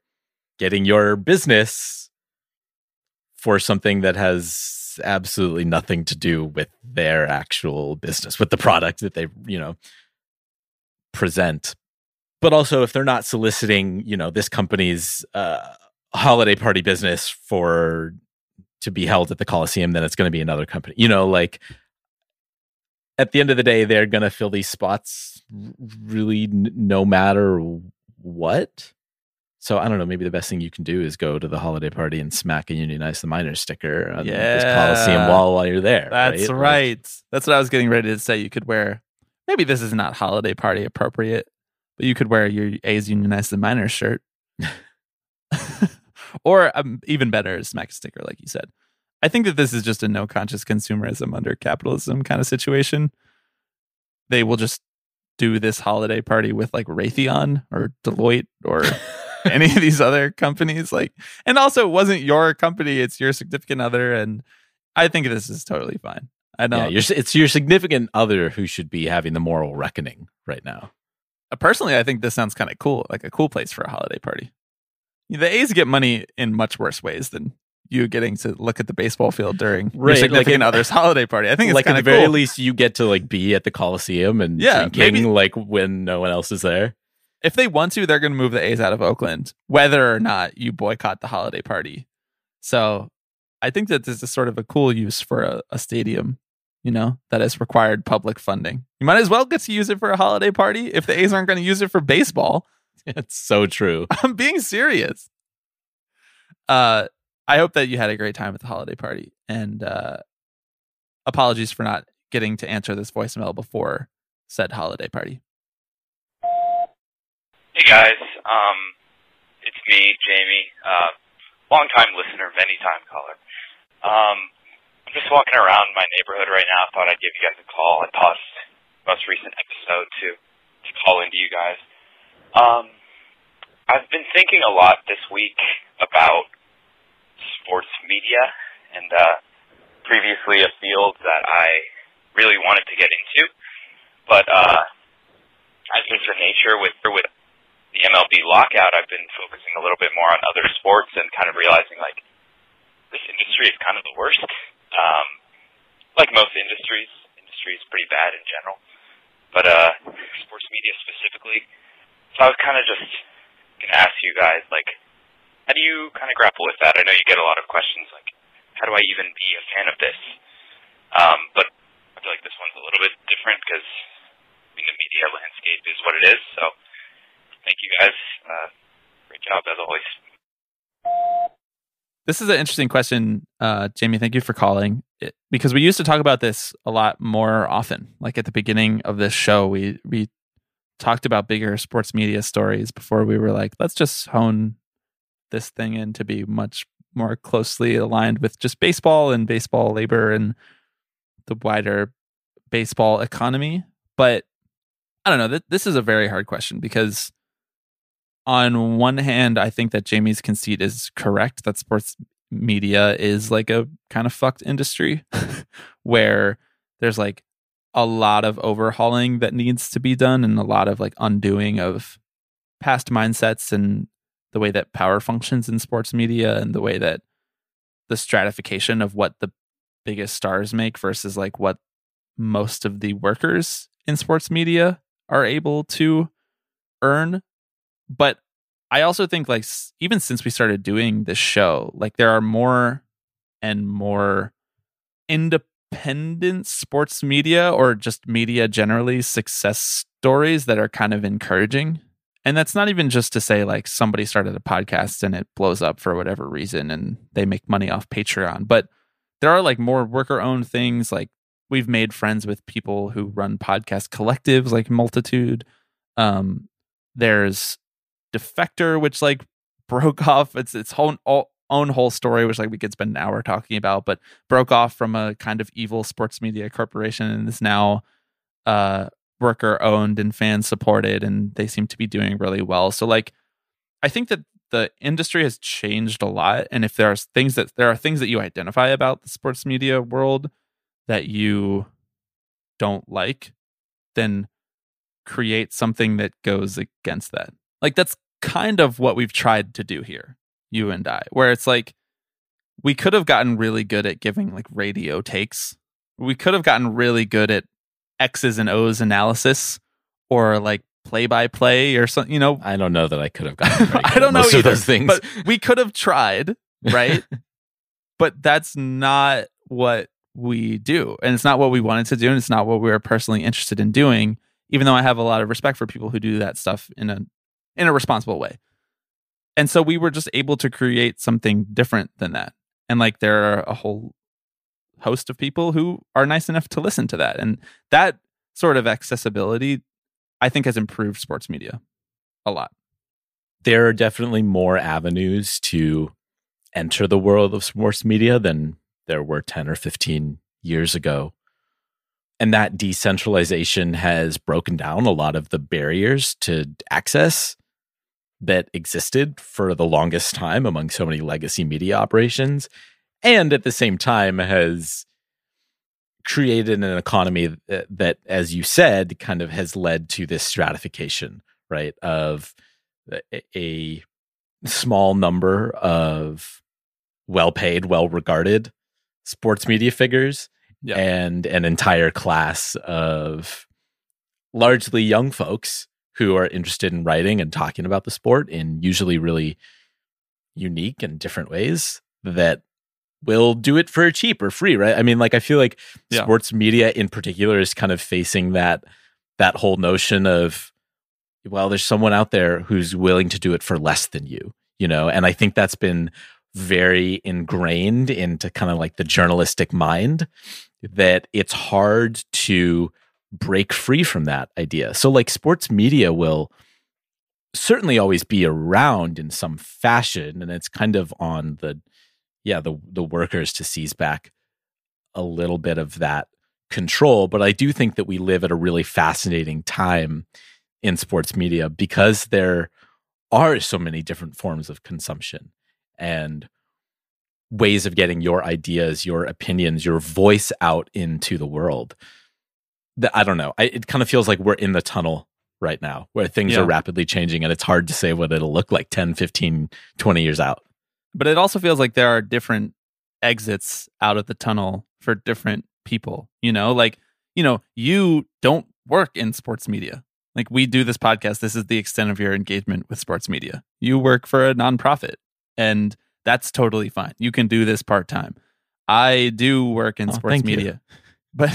getting your business for something that has absolutely nothing to do with their actual business, with the product that they, you know, present. But also if they're not soliciting, you know, this company's uh holiday party business for to be held at the Coliseum, then it's going to be another company. You know, like at the end of the day, they're going to fill these spots really n- no matter what. So I don't know. Maybe the best thing you can do is go to the holiday party and smack a Unionize the Minors sticker on this Coliseum Yeah. wall while you're there. That's right. right. Like, That's what I was getting ready to say. You could wear, maybe this is not holiday party appropriate, but you could wear your A's Unionized and Minors shirt. or um, even better, is smack a sticker, like you said. I think that this is just a no conscious consumerism under capitalism kind of situation. They will just do this holiday party with like Raytheon or Deloitte or any of these other companies. Like, and also, it wasn't your company; it's your significant other, and I think this is totally fine. I know. yeah, it's your significant other who should be having the moral reckoning right now. Uh, personally, I think this sounds kind of cool, like a cool place for a holiday party. The A's get money in much worse ways than you getting to look at the baseball field during Right, your significant like other's holiday party. I think it's like at the very cool. least, you get to like be at the Coliseum and Yeah, drinking maybe- like when no one else is there. If they want to, they're going to move the A's out of Oakland, whether or not you boycott the holiday party. So I think that this is sort of a cool use for a, a stadium, you know, that has required public funding. You might as well get to use it for a holiday party if the A's aren't going to use it for baseball. It's so true. I'm being serious. Uh, I hope that you had a great time at the holiday party, and uh, apologies for not getting to answer this voicemail before said holiday party. Hey guys, um, it's me, Jamie, uh, longtime listener, many time caller. Um, I'm just walking around my neighborhood right now. Thought I'd give you guys a call. I paused most recent episode to to call into you guys. Um, I've been thinking a lot this week about sports media and uh, previously a field that I really wanted to get into, but uh, as is the nature with with the MLB lockout, I've been focusing a little bit more on other sports and kind of realizing like this industry is kind of the worst. Um, like most industries, industry is pretty bad in general, but uh, sports media specifically. So I was kind of just gonna ask you guys like, how do you kind of grapple with that? I know you get a lot of questions like, how do I even be a fan of this? Um, but I feel like this one's a little bit different because I mean, the media landscape is what it is. So thank you guys. Uh, great job as always. This is an interesting question, uh, Jamie. Thank you for calling. It, because we used to talk about this a lot more often. Like at the beginning of this show, we we talked about bigger sports media stories before we were like, let's just hone this thing in to be much more closely aligned with just baseball and baseball labor and the wider baseball economy. But I don't know. Th- this is a very hard question because on one hand, I think that Jamie's conceit is correct that sports media is like a kind of fucked industry where there's like a lot of overhauling that needs to be done and a lot of like undoing of past mindsets and the way that power functions in sports media and the way that the stratification of what the biggest stars make versus like what most of the workers in sports media are able to earn but i also think like even since we started doing this show like there are more and more independent sports media or just media generally success stories that are kind of encouraging. And that's not even just to say like somebody started a podcast and it blows up for whatever reason and they make money off patreon but there are like more worker owned things like we've made friends with people who run podcast collectives like multitude. Um there's defector which like broke off. Its its own own whole story which like we could spend an hour talking about but broke off from a kind of evil sports media corporation and is now uh worker owned and fan supported and they seem to be doing really well. So like i think that the industry has changed a lot and if there are things that there are things that you identify about the sports media world that you don't like then create something that goes against that like that's kind of what we've tried to do here you and i where it's like we could have gotten really good at giving like radio takes we could have gotten really good at x's and o's analysis or like play by play or something you know I don't know that I could have gotten. I don't know either, those things. but we could have tried, right? but that's not what we do, and it's not what we wanted to do, and it's not what we were personally interested in doing. Even though I have a lot of respect for people who do that stuff in a in a responsible way, and so we were just able to create something different than that. And like there are a whole host of people who are nice enough to listen to that, and that sort of accessibility, I think, has improved sports media a lot. there are definitely more avenues to enter the world of sports media than there were 10 or 15 years ago. And that decentralization has broken down a lot of the barriers to access that existed for the longest time among so many legacy media operations. And at the same time, has created an economy that, that, as you said, kind of has led to this stratification, right? Of uh, a, a small number of well paid, well regarded sports media figures Yeah. and an entire class of largely young folks who are interested in writing and talking about the sport in usually really unique and different ways that will do it for cheap or free right i mean like i feel like Yeah. sports media in particular is kind of facing that that whole notion of well there's someone out there who's willing to do it for less than you you know and i think that's been very ingrained into kind of like the journalistic mind that it's hard to break free from that idea. So like sports media will certainly always be around in some fashion and it's kind of on the yeah the the workers to seize back a little bit of that control. But i do think that we live at a really fascinating time in sports media because there are so many different forms of consumption and ways of getting your ideas your opinions your voice out into the world that i don't know. I, it kind of feels like we're in the tunnel right now where things Yeah. are rapidly changing and it's hard to say what it'll look like 10 15 20 years out. But it also feels like there are different exits out of the tunnel for different people you know? Like you know you don't work in sports media. Like we do this podcast. This is the extent of your engagement with sports media. You work for a nonprofit and that's totally fine. You can do this part-time. I do work in Oh, sports media. you. But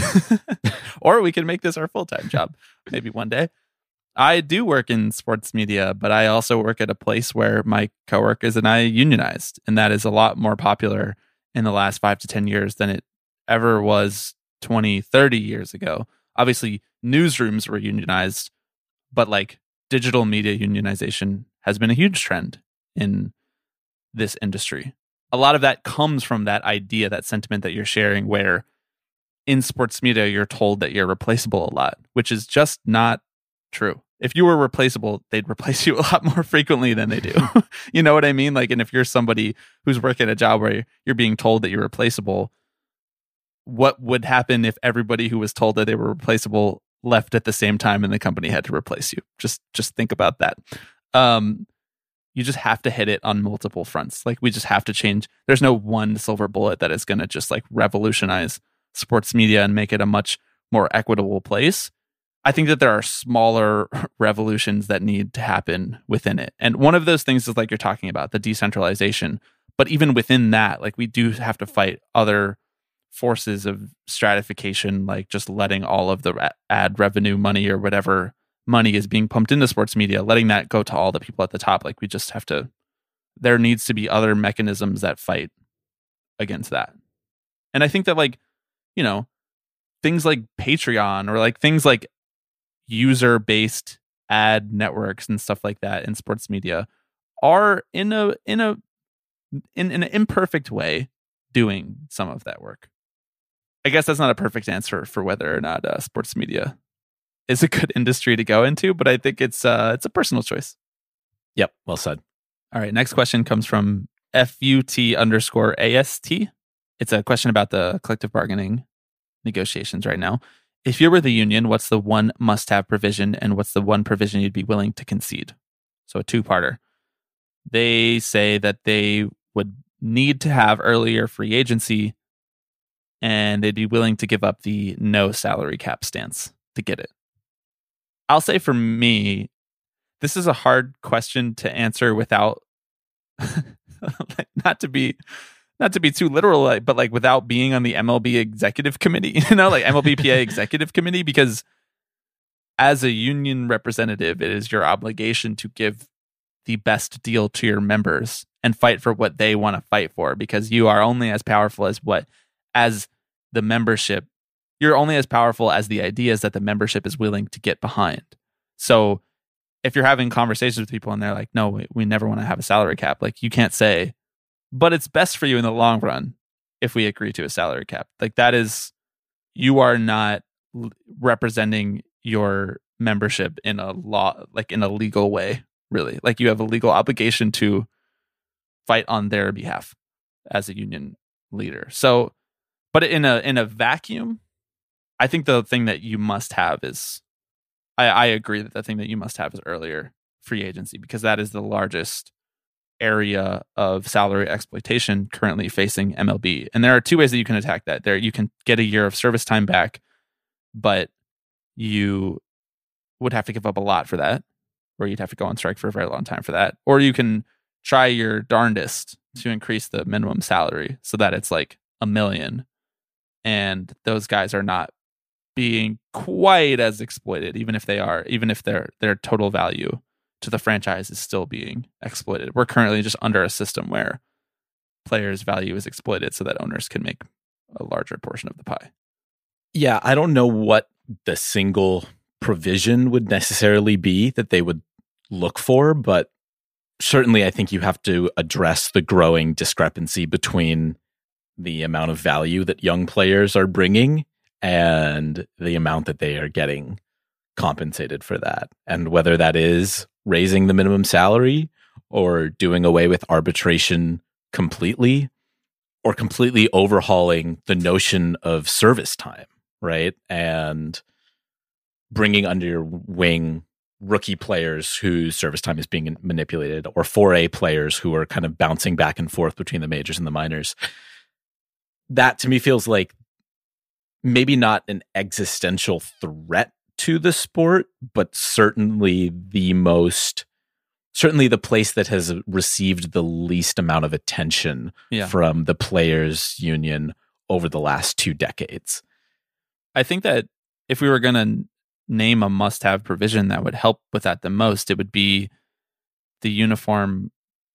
or we can make this our full-time job maybe one day I do work in sports media, but I also work at a place where my coworkers and I unionized, and that is a lot more popular in the last five to 10 years than it ever was 20, 30 years ago. Obviously, newsrooms were unionized, but like digital media unionization has been a huge trend in this industry. A lot of that comes from that idea, that sentiment that you're sharing, where in sports media, you're told that you're replaceable a lot, which is just not true. If you were replaceable, they'd replace you a lot more frequently than they do. you know what I mean? Like, and if you're somebody who's working a job where you're being told that you're replaceable, what would happen if everybody who was told that they were replaceable left at the same time and the company had to replace you? Just just think about that. Um, you just have to hit it on multiple fronts. Like we just have to change. There's no one silver bullet that is going to just like revolutionize sports media and make it a much more equitable place. I think that there are smaller revolutions that need to happen within it. And one of those things is like you're talking about the decentralization. But even within that, like we do have to fight other forces of stratification, like just letting all of the ad revenue money or whatever money is being pumped into sports media, letting that go to all the people at the top. Like we just have to, there needs to be other mechanisms that fight against that. And I think that, like, you know, things like Patreon or like things like user based ad networks and stuff like that in sports media are in a in a in, in an imperfect way doing some of that work. I guess that's not a perfect answer for whether or not uh, sports media is a good industry to go into, but I think it's uh it's a personal choice. Yep, well said. All right, next question comes from FUT underscore AST. It's a question about the collective bargaining negotiations right now. If you were the union, what's the one must have provision and what's the one provision you'd be willing to concede? So a two parter. They say that they would need to have earlier free agency and they'd be willing to give up the no salary cap stance to get it. I'll say for me, this is a hard question to answer without not to be not to be too literal, like, but like without being on the MLB executive committee, you know, like MLBPA executive committee, because as a union representative, it is your obligation to give the best deal to your members and fight for what they want to fight for because you are only as powerful as what as the membership you're only as powerful as the ideas that the membership is willing to get behind. So if you're having conversations with people and they're like, no, we, we never want to have a salary cap, like you can't say, but it's best for you in the long run if we agree to a salary cap. Like that is, you are not representing your membership in a law, like in a legal way, really. Like you have a legal obligation to fight on their behalf as a union leader. So, but in a in a vacuum, I think the thing that you must have is I, I agree that the thing that you must have is earlier free agency because that is the largest area of salary exploitation currently facing MLB. And there are two ways that you can attack that. There you can get a year of service time back, but you would have to give up a lot for that, or you'd have to go on strike for a very long time for that. Or you can try your darndest to increase the minimum salary so that it's like a million and those guys are not being quite as exploited even if they are even if their their total value to the franchise is still being exploited. We're currently just under a system where players value is exploited so that owners can make a larger portion of the pie. Yeah, I don't know what the single provision would necessarily be that they would look for, but certainly I think you have to address the growing discrepancy between the amount of value that young players are bringing and the amount that they are getting compensated for that. And whether that is raising the minimum salary or doing away with arbitration completely or completely overhauling the notion of service time, right? And bringing under your wing rookie players whose service time is being manipulated or 4A players who are kind of bouncing back and forth between the majors and the minors. That to me feels like maybe not an existential threat to the sport, but certainly the most certainly the place that has received the least amount of attention Yeah. from the players union over the last two decades. I think that if we were going to name a must have provision that would help with that the most, it would be the uniform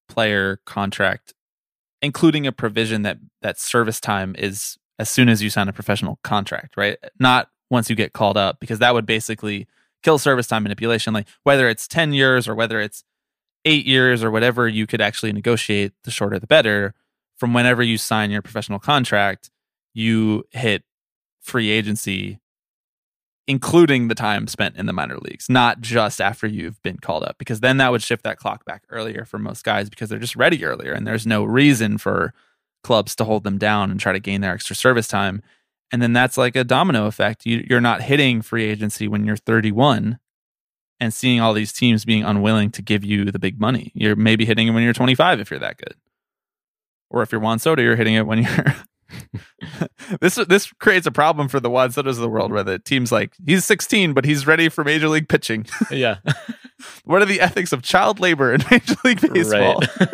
player contract, including a provision that that service time is as soon as you sign a professional contract, right? Not once you get called up, because that would basically kill service time manipulation. Like whether it's 10 years or whether it's eight years or whatever you could actually negotiate, the shorter the better. From whenever you sign your professional contract, you hit free agency, including the time spent in the minor leagues, not just after you've been called up, because then that would shift that clock back earlier for most guys because they're just ready earlier and there's no reason for clubs to hold them down and try to gain their extra service time. And then that's like a domino effect. You, you're not hitting free agency when you're 31 and seeing all these teams being unwilling to give you the big money. You're maybe hitting it when you're 25 if you're that good. Or if you're Juan Soto, you're hitting it when you're this this creates a problem for the Juan Sotos of the world where the team's like, he's 16, but he's ready for major league pitching. yeah. what are the ethics of child labor in Major League Baseball? Right.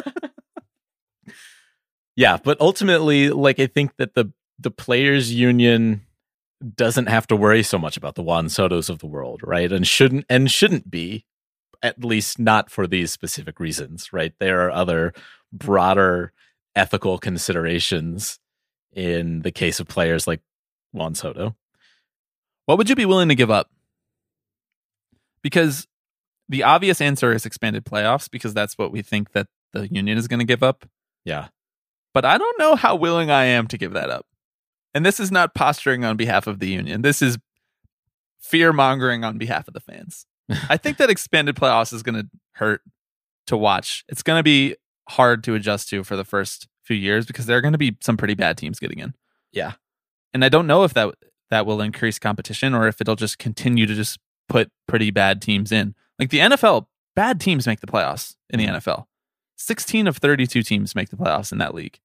yeah, but ultimately, like I think that the the players union doesn't have to worry so much about the Juan Sotos of the world, right? And shouldn't and shouldn't be, at least not for these specific reasons, right? There are other broader ethical considerations in the case of players like Juan Soto. What would you be willing to give up? Because the obvious answer is expanded playoffs because that's what we think that the union is going to give up. Yeah. But I don't know how willing I am to give that up. And this is not posturing on behalf of the union. This is fear mongering on behalf of the fans. I think that expanded playoffs is going to hurt to watch. It's going to be hard to adjust to for the first few years because there are going to be some pretty bad teams getting in. Yeah. And I don't know if that that will increase competition or if it'll just continue to just put pretty bad teams in. Like the NFL, bad teams make the playoffs in the mm-hmm. NFL. 16 of 32 teams make the playoffs in that league.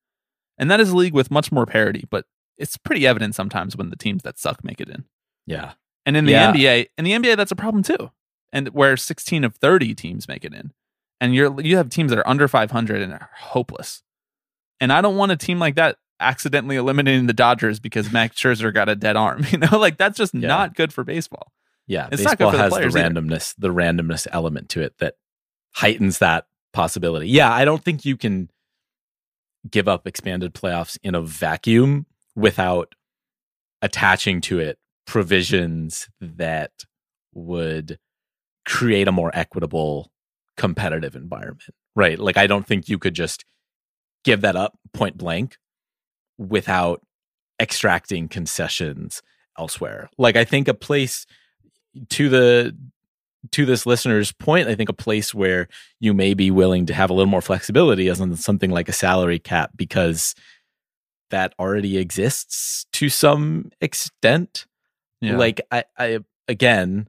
And that is a league with much more parity, but it's pretty evident sometimes when the teams that suck make it in. Yeah. And in the Yeah. NBA, in the NBA, that's a problem too. And where 16 of 30 teams make it in, and you're you have teams that are under 500 and are hopeless. And I don't want a team like that accidentally eliminating the Dodgers because Max Scherzer got a dead arm. You know, like that's just Yeah. not good for baseball. Yeah, It's not good baseball for the has the players either. randomness, the randomness element to it that heightens that possibility. Yeah, I don't think you can give up expanded playoffs in a vacuum without attaching to it provisions that would create a more equitable competitive environment. Right? Like I don't think you could just give that up point blank without extracting concessions elsewhere. Like I think a place to the to this listener's point, I think a place where you may be willing to have a little more flexibility is on something like a salary cap because that already exists to some extent. Yeah. Like I, I again,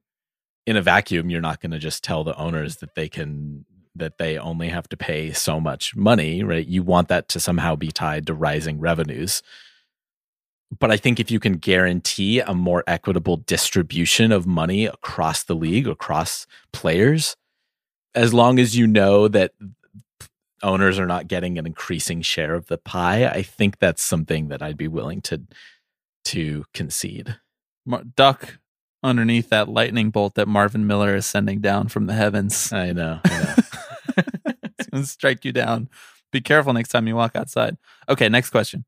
in a vacuum, you're not going to just tell the owners that they can that they only have to pay so much money, right? You want that to somehow be tied to rising revenues. But I think if you can guarantee a more equitable distribution of money across the league, across players, as long as you know that owners are not getting an increasing share of the pie, I think that's something that I'd be willing to to concede. Mar- duck underneath that lightning bolt that Marvin Miller is sending down from the heavens. I know. I know. it's going to strike you down. Be careful next time you walk outside. Okay, next question.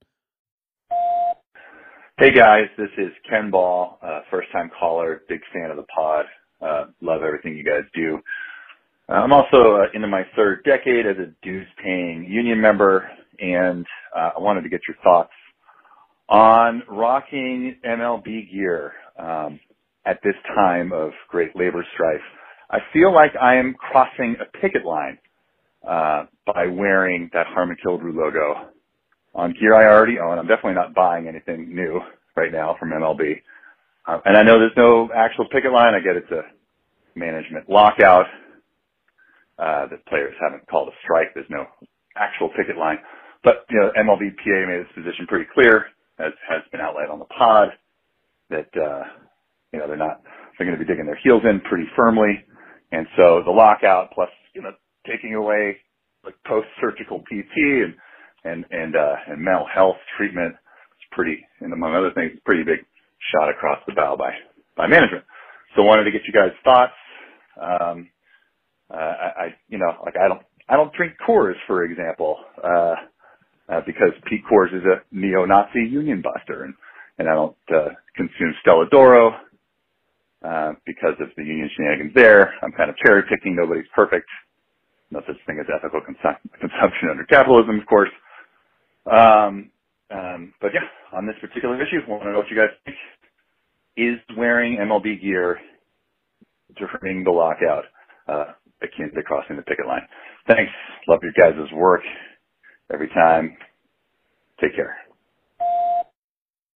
Hey guys, this is Ken Ball, uh, first time caller, big fan of the pod. Uh, love everything you guys do. Uh, I'm also uh, into my third decade as a dues paying union member and uh, I wanted to get your thoughts on rocking MLB gear um, at this time of great labor strife. I feel like I am crossing a picket line uh, by wearing that Harmon Killebrew logo on gear I already own. I'm definitely not buying anything new right now from MLB. Uh, and I know there's no actual picket line. I get it's a management lockout. Uh, the players haven't called a strike. There's no actual picket line. But, you know, MLB PA made its position pretty clear, as has been outlined on the pod, that, uh, you know, they're not, they're going to be digging their heels in pretty firmly. And so the lockout plus, you know, taking away like post-surgical PT and, and, and, uh, and mental health treatment is pretty, and among other things, pretty big shot across the bow by, by management. so wanted to get you guys' thoughts. Um, uh, I, I, you know, like I don't, I don't drink Coors, for example, uh, uh, because Pete Coors is a neo-Nazi union buster, and and I don't uh, consume Stella D'oro uh, because of the union shenanigans there. I'm kind of cherry picking. Nobody's perfect. No such thing as ethical consum- consumption under capitalism, of course. Um, um, but yeah, on this particular issue, I want to know what you guys think. Is wearing MLB gear during the lockout uh, akin to crossing the picket line? Thanks. Love your guys' work every time. Take care.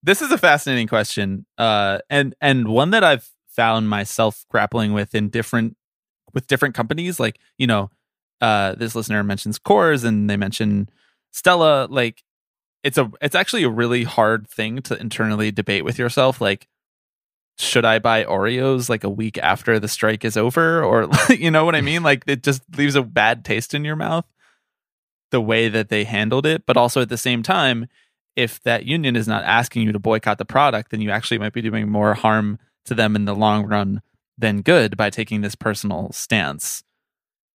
This is a fascinating question, uh, and and one that I've found myself grappling with in different with different companies. Like you know, uh, this listener mentions Coors, and they mention Stella. Like it's a it's actually a really hard thing to internally debate with yourself. Like, should I buy Oreos like a week after the strike is over, or you know what I mean? Like it just leaves a bad taste in your mouth the way that they handled it, but also at the same time if that union is not asking you to boycott the product, then you actually might be doing more harm to them in the long run than good by taking this personal stance.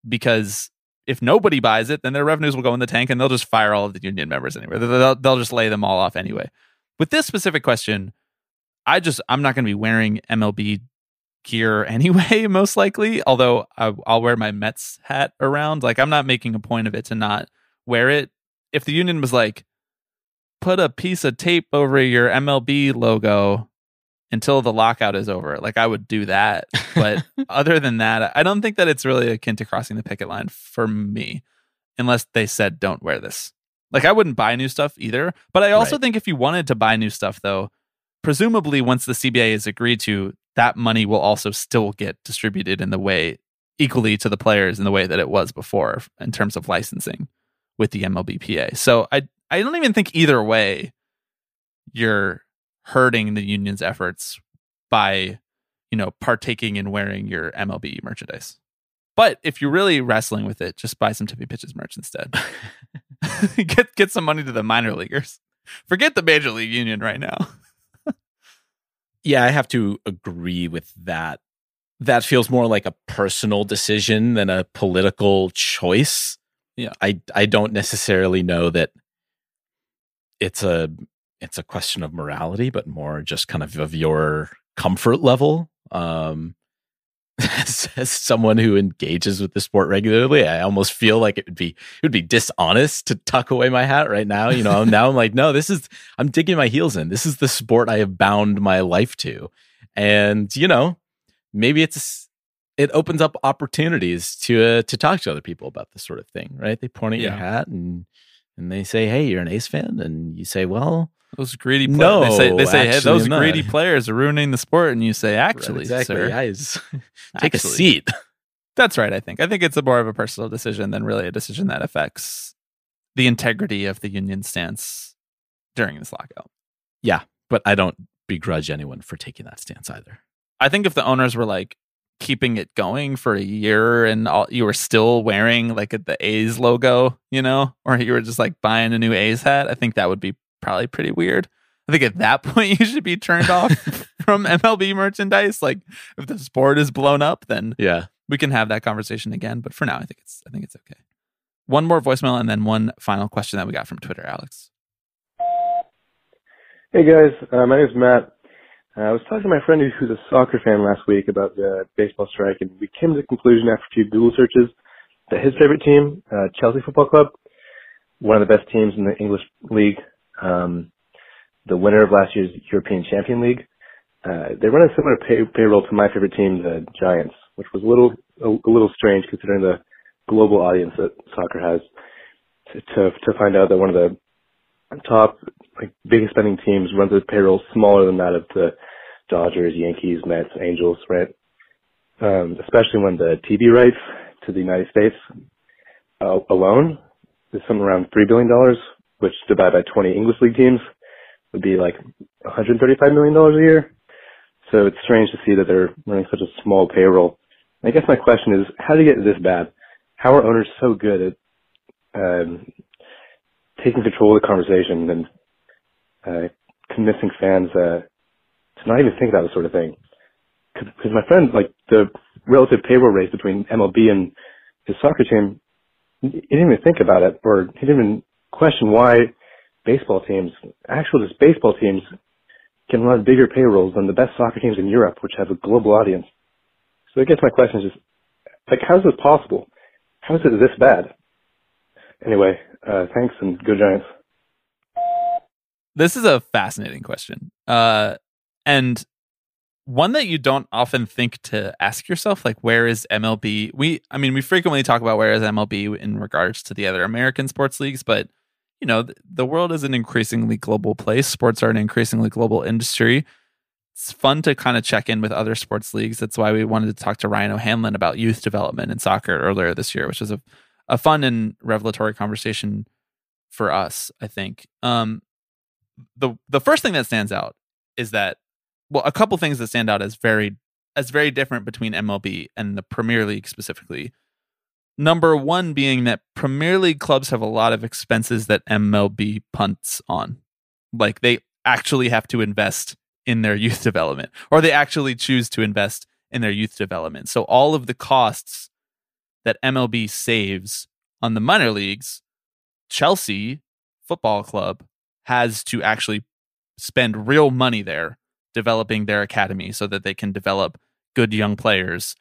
Because if nobody buys it, then their revenues will go in the tank and they'll just fire all of the union members anyway. They'll, they'll just lay them all off anyway. With this specific question, I just, I'm not going to be wearing MLB gear anyway, most likely. Although I, I'll wear my Mets hat around. Like, I'm not making a point of it to not wear it. If the union was like, put a piece of tape over your MLB logo until the lockout is over. Like I would do that. But other than that, I don't think that it's really akin to crossing the picket line for me, unless they said don't wear this. Like I wouldn't buy new stuff either. But I also Right. think if you wanted to buy new stuff though, presumably once the CBA is agreed to, that money will also still get distributed in the way equally to the players in the way that it was before in terms of licensing with the MLBPA. So I I don't even think either way you're hurting the union's efforts by you know partaking in wearing your MLB merchandise. But if you're really wrestling with it, just buy some Tipping Pitches merch instead. get get some money to the minor leaguers. Forget the major league union right now. Yeah, I have to agree with that. That feels more like a personal decision than a political choice. Yeah. I I don't necessarily know that it's a it's a question of morality, but more just kind of of your comfort level. Um as, someone who engages with the sport regularly, I almost feel like it would be it would be dishonest to tuck away my hat right now. You know, now I'm like, no, this is I'm digging my heels in. This is the sport I have bound my life to, and you know, maybe it's it opens up opportunities to uh, to talk to other people about this sort of thing, right? They point at your hat and and they say, hey, you're an A's fan, and you say, well, Those greedy players. No, they say, they say hey, those not. greedy players are ruining the sport, and you say, actually, exactly, sir, guys, take Actually. a seat. That's right. I think. I think it's a more of a personal decision than really a decision that affects the integrity of the union stance during this lockout. Yeah, but I don't begrudge anyone for taking that stance either. I think if the owners were like keeping it going for a year and all, you were still wearing like the A's logo, you know, or you were just like buying a new A's hat, I think that would be probably pretty weird. I think at that point you should be turned off from MLB merchandise. Like if the sport is blown up, then Yeah. we can have that conversation again. But for now, I think it's I think it's okay. One more voicemail and then one final question that we got from Twitter, Alex. Hey guys, uh, my name's Matt. Uh, I was talking to my friend who's a soccer fan last week about the baseball strike, and we came to the conclusion after two Google searches that his favorite team, uh, Chelsea Football Club, one of the best teams in the English league, um, the winner of last year's European Champion League, uh, they run a similar pay- payroll to my favorite team, the Giants, which was a little a, a little strange considering the global audience that soccer has. To, to find out that one of the top like biggest spending teams runs a payroll smaller than that of the Dodgers, Yankees, Mets, Angels, right? Um, especially when the TV rights to the United States uh, alone is something around three billion dollars, which divided by 20 English league teams would be like 135 million dollars a year. So it's strange to see that they're running such a small payroll. I guess my question is, how did it get this bad? How are owners so good at um, taking control of the conversation and uh, convincing fans uh, to not even think about this sort of thing. because my friend, like the relative payroll raise between MLB and his soccer team, he didn't even think about it, or he didn't even question why baseball teams, actual just baseball teams, can run bigger payrolls than the best soccer teams in Europe, which have a global audience. So I guess my question is just, like, how is this possible? How is it this bad? Anyway, uh, thanks and go Giants. This is a fascinating question. Uh, and one that you don't often think to ask yourself, like, where is MLB? We, I mean, we frequently talk about where is MLB in regards to the other American sports leagues, but you know, the, world is an increasingly global place. Sports are an increasingly global industry. It's fun to kind of check in with other sports leagues. That's why we wanted to talk to Ryan O'Hanlon about youth development in soccer earlier this year, which was a, a fun and revelatory conversation for us, I think. Um, the the first thing that stands out is that well, a couple things that stand out as very as very different between MLB and the Premier League specifically. Number one being that Premier League clubs have a lot of expenses that MLB punts on. Like they actually have to invest in their youth development, or they actually choose to invest in their youth development. So all of the costs that MLB saves on the minor leagues, Chelsea Football Club has to actually spend real money there developing their academy so that they can develop good young players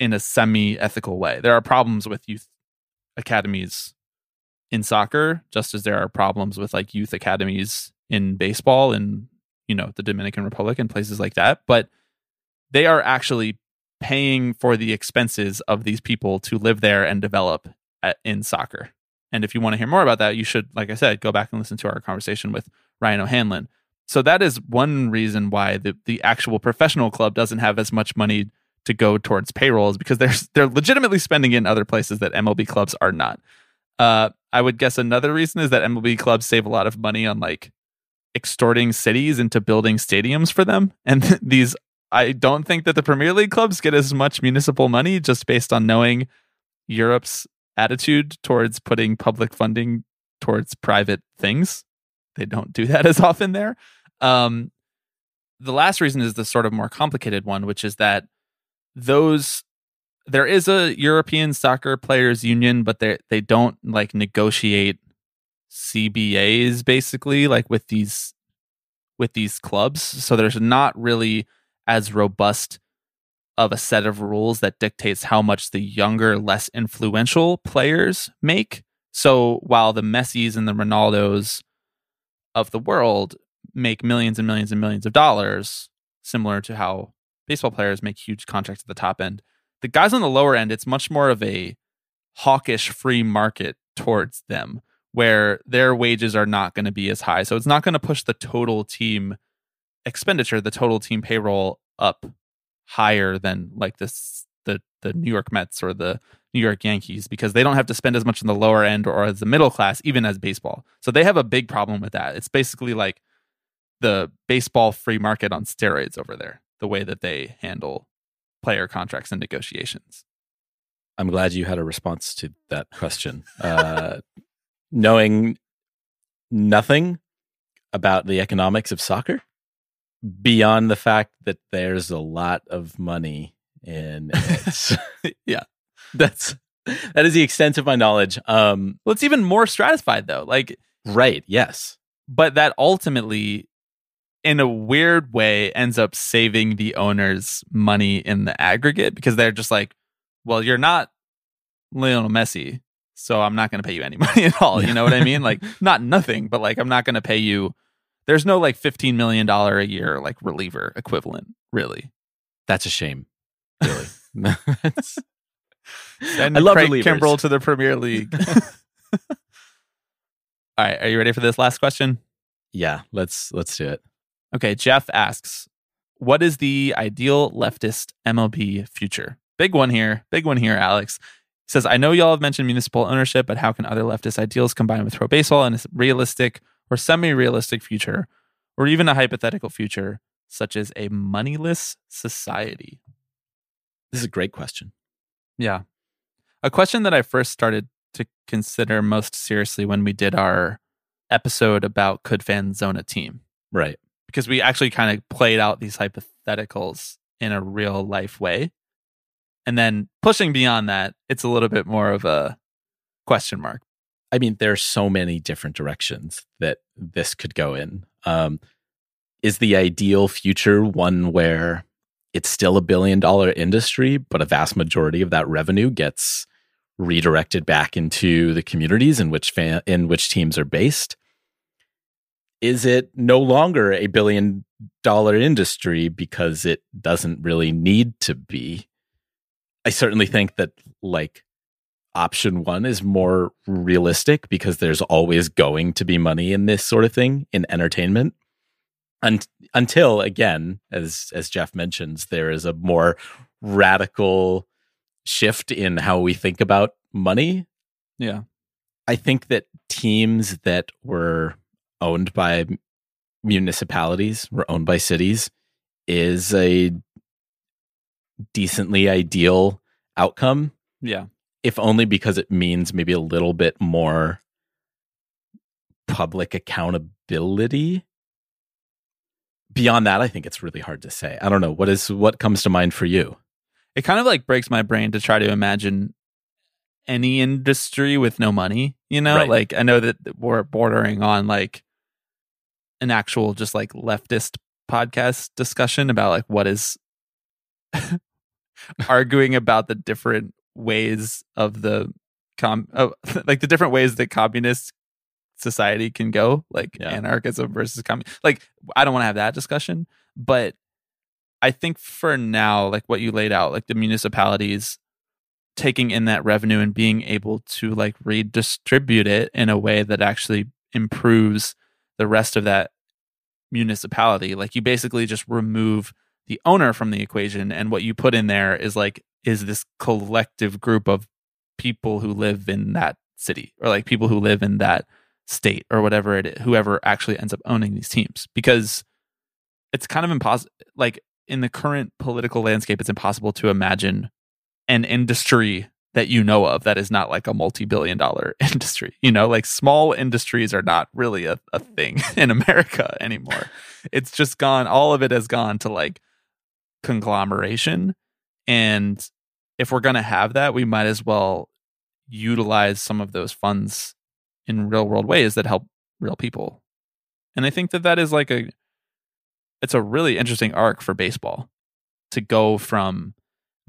in a semi ethical way. There are problems with youth academies in soccer, just as there are problems with like youth academies in baseball in, you know, the Dominican Republic and places like that. But they are actually paying for the expenses of these people to live there and develop at, in soccer. And if you want to hear more about that, you should, like I said, go back and listen to our conversation with Ryan O'Hanlon. So that is one reason why the, the actual professional club doesn't have as much money to go towards payrolls because they're they're legitimately spending it in other places that MLB clubs are not. Uh, I would guess another reason is that MLB clubs save a lot of money on like extorting cities into building stadiums for them, and these I don't think that the Premier League clubs get as much municipal money just based on knowing Europe's attitude towards putting public funding towards private things. They don't do that as often there. Um, the last reason is the sort of more complicated one, which is that those there is a European soccer players union, but they they don't like negotiate CBAs basically like with these with these clubs. So there's not really as robust of a set of rules that dictates how much the younger, less influential players make. So while the Messis and the Ronaldos of the world make millions and millions and millions of dollars, similar to how baseball players make huge contracts at the top end. The guys on the lower end, it's much more of a hawkish free market towards them where their wages are not going to be as high. So it's not going to push the total team expenditure, the total team payroll up higher than like this the the New York Mets or the New York Yankees because they don't have to spend as much in the lower end or as the middle class, even as baseball. So they have a big problem with that. It's basically like the baseball free market on steroids over there the way that they handle player contracts and negotiations. I'm glad you had a response to that question. Uh, knowing nothing about the economics of soccer beyond the fact that there's a lot of money in it. yeah. That's that is the extent of my knowledge. Um well it's even more stratified though. Like right, yes. But that ultimately in a weird way ends up saving the owners money in the aggregate because they're just like, well, you're not Lionel Messi, so I'm not going to pay you any money at all. You know what I mean? Like, not nothing, but like, I'm not going to pay you. There's no like $15 million a year, like reliever equivalent, really. That's a shame. Really. Send I love Craig relievers. Kimbrel to the Premier League. all right. Are you ready for this last question? yeah, let's let's do it. Okay, Jeff asks, "What is the ideal leftist MLB future?" Big one here. Big one here, Alex. He says, "I know y'all have mentioned municipal ownership, but how can other leftist ideals combine with pro baseball in a realistic or semi-realistic future, or even a hypothetical future, such as a moneyless society?" This is a great question. Yeah. A question that I first started to consider most seriously when we did our episode about could fans zone a team Right. Because we actually kind of played out these hypotheticals in a real life way. And then pushing beyond that, it's a little bit more of a question mark. I mean, there are so many different directions that this could go in. Um, is the ideal future one where it's still a billion dollar industry, but a vast majority of that revenue gets redirected back into the communities in which in which teams are based? Is it no longer a billion dollar industry because it doesn't really need to be? I certainly think that like option one is more realistic because there's always going to be money in this sort of thing in entertainment. And until again, as as Jeff mentions, there is a more radical shift in how we think about money. Yeah. I think that teams that were owned by municipalities, or owned by cities, is a decently ideal outcome Yeah. if only because it means maybe a little bit more public accountability. Beyond that, I think it's really hard to say. I don't know what is what comes to mind for you. It kind of like breaks my brain to try to imagine any industry with no money, you know? Right. Like I know that we're bordering on like an actual just like leftist podcast discussion about like what is arguing about the different ways of the com oh, like the different ways that communist society can go like Yeah. anarchism versus communism like i don't want to have that discussion but i think for now like what you laid out like the municipalities taking in that revenue and being able to like redistribute it in a way that actually improves the rest of that municipality. Like you basically just remove the owner from the equation and what you put in there is like is this collective group of people who live in that city or like people who live in that state or whatever it is whoever actually ends up owning these teams. Because it's kind of impossible like in the current political landscape it's impossible to imagine an industry that you know of that is not like a multi-billion dollar industry you know? Like small industries are not really a, a thing in america anymore. It's just gone all of it has gone to like conglomeration. And if we're going to have that we might as well utilize some of those funds in real world ways that help real people. And i think that that is like a it's a really interesting arc for baseball to go from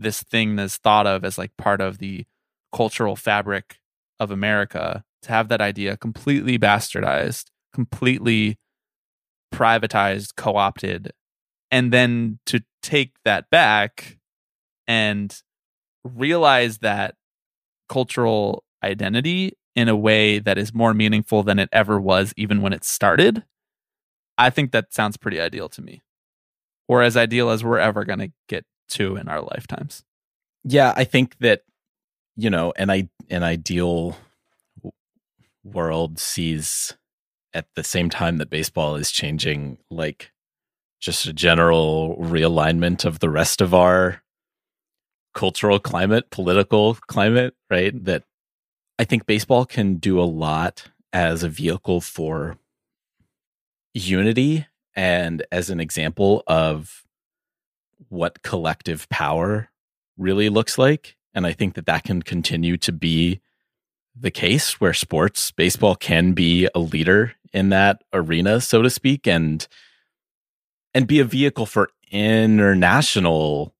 this thing that's thought of as like part of the cultural fabric of America to have that idea completely bastardized, completely privatized, co opted, and then to take that back and realize that cultural identity in a way that is more meaningful than it ever was, even when it started. I think that sounds pretty ideal to me, or as ideal as we're ever going to get to in our lifetimes. Yeah, I think that you know, an I an ideal world sees at the same time that baseball is changing, like just a general realignment of the rest of our cultural climate, political climate, right? Mm-hmm. That I think baseball can do a lot as a vehicle for unity and as an example of what collective power really looks like. And I think that that can continue to be the case where sports, baseball can be a leader in that arena, so to speak, and and be a vehicle for international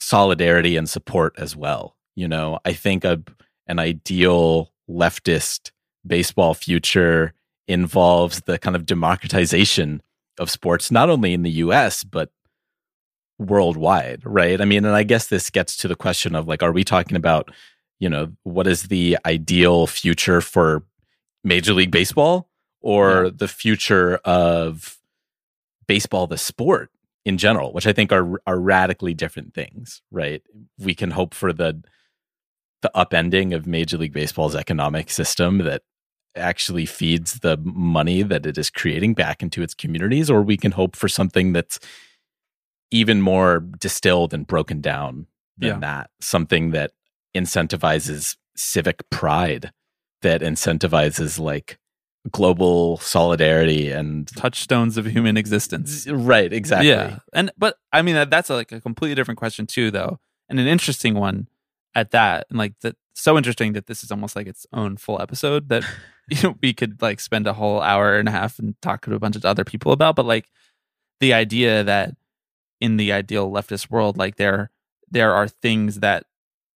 solidarity and support as well. You know, I think a, an ideal leftist baseball future involves the kind of democratization of sports, not only in the US, but worldwide, right? I mean, and I guess this gets to the question of like, are we talking about, you know, what is the ideal future for Major League Baseball or the future of baseball, the sport in general, which I think are are radically different things, right? We can hope for the the upending of Major League Baseball's economic system that actually feeds the money that it is creating back into its communities, or we can hope for something that's even more distilled and broken down than Yeah. that. Something that incentivizes civic pride, that incentivizes like global solidarity and touchstones of human existence. Right, exactly. Yeah, and but I mean that, that's like a completely different question too, though, and an interesting one at that. And like that, so interesting that this is almost like its own full episode that you know we could like spend a whole hour and a half and talk to a bunch of other people about. But like the idea that in the ideal leftist world, like there there are things that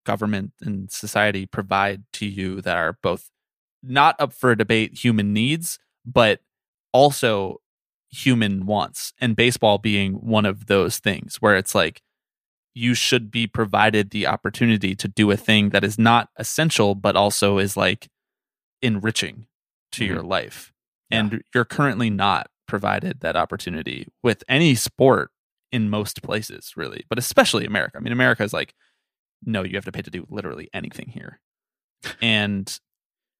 government and society provide to you that are both not up for debate human needs, but also human wants. And baseball being one of those things where it's like you should be provided the opportunity to do a thing that is not essential, but also is like enriching to mm-hmm. your life. And you're currently not provided that opportunity with any sport in most places, really, but especially America. I mean, America is like, no, you have to pay to do literally anything here. and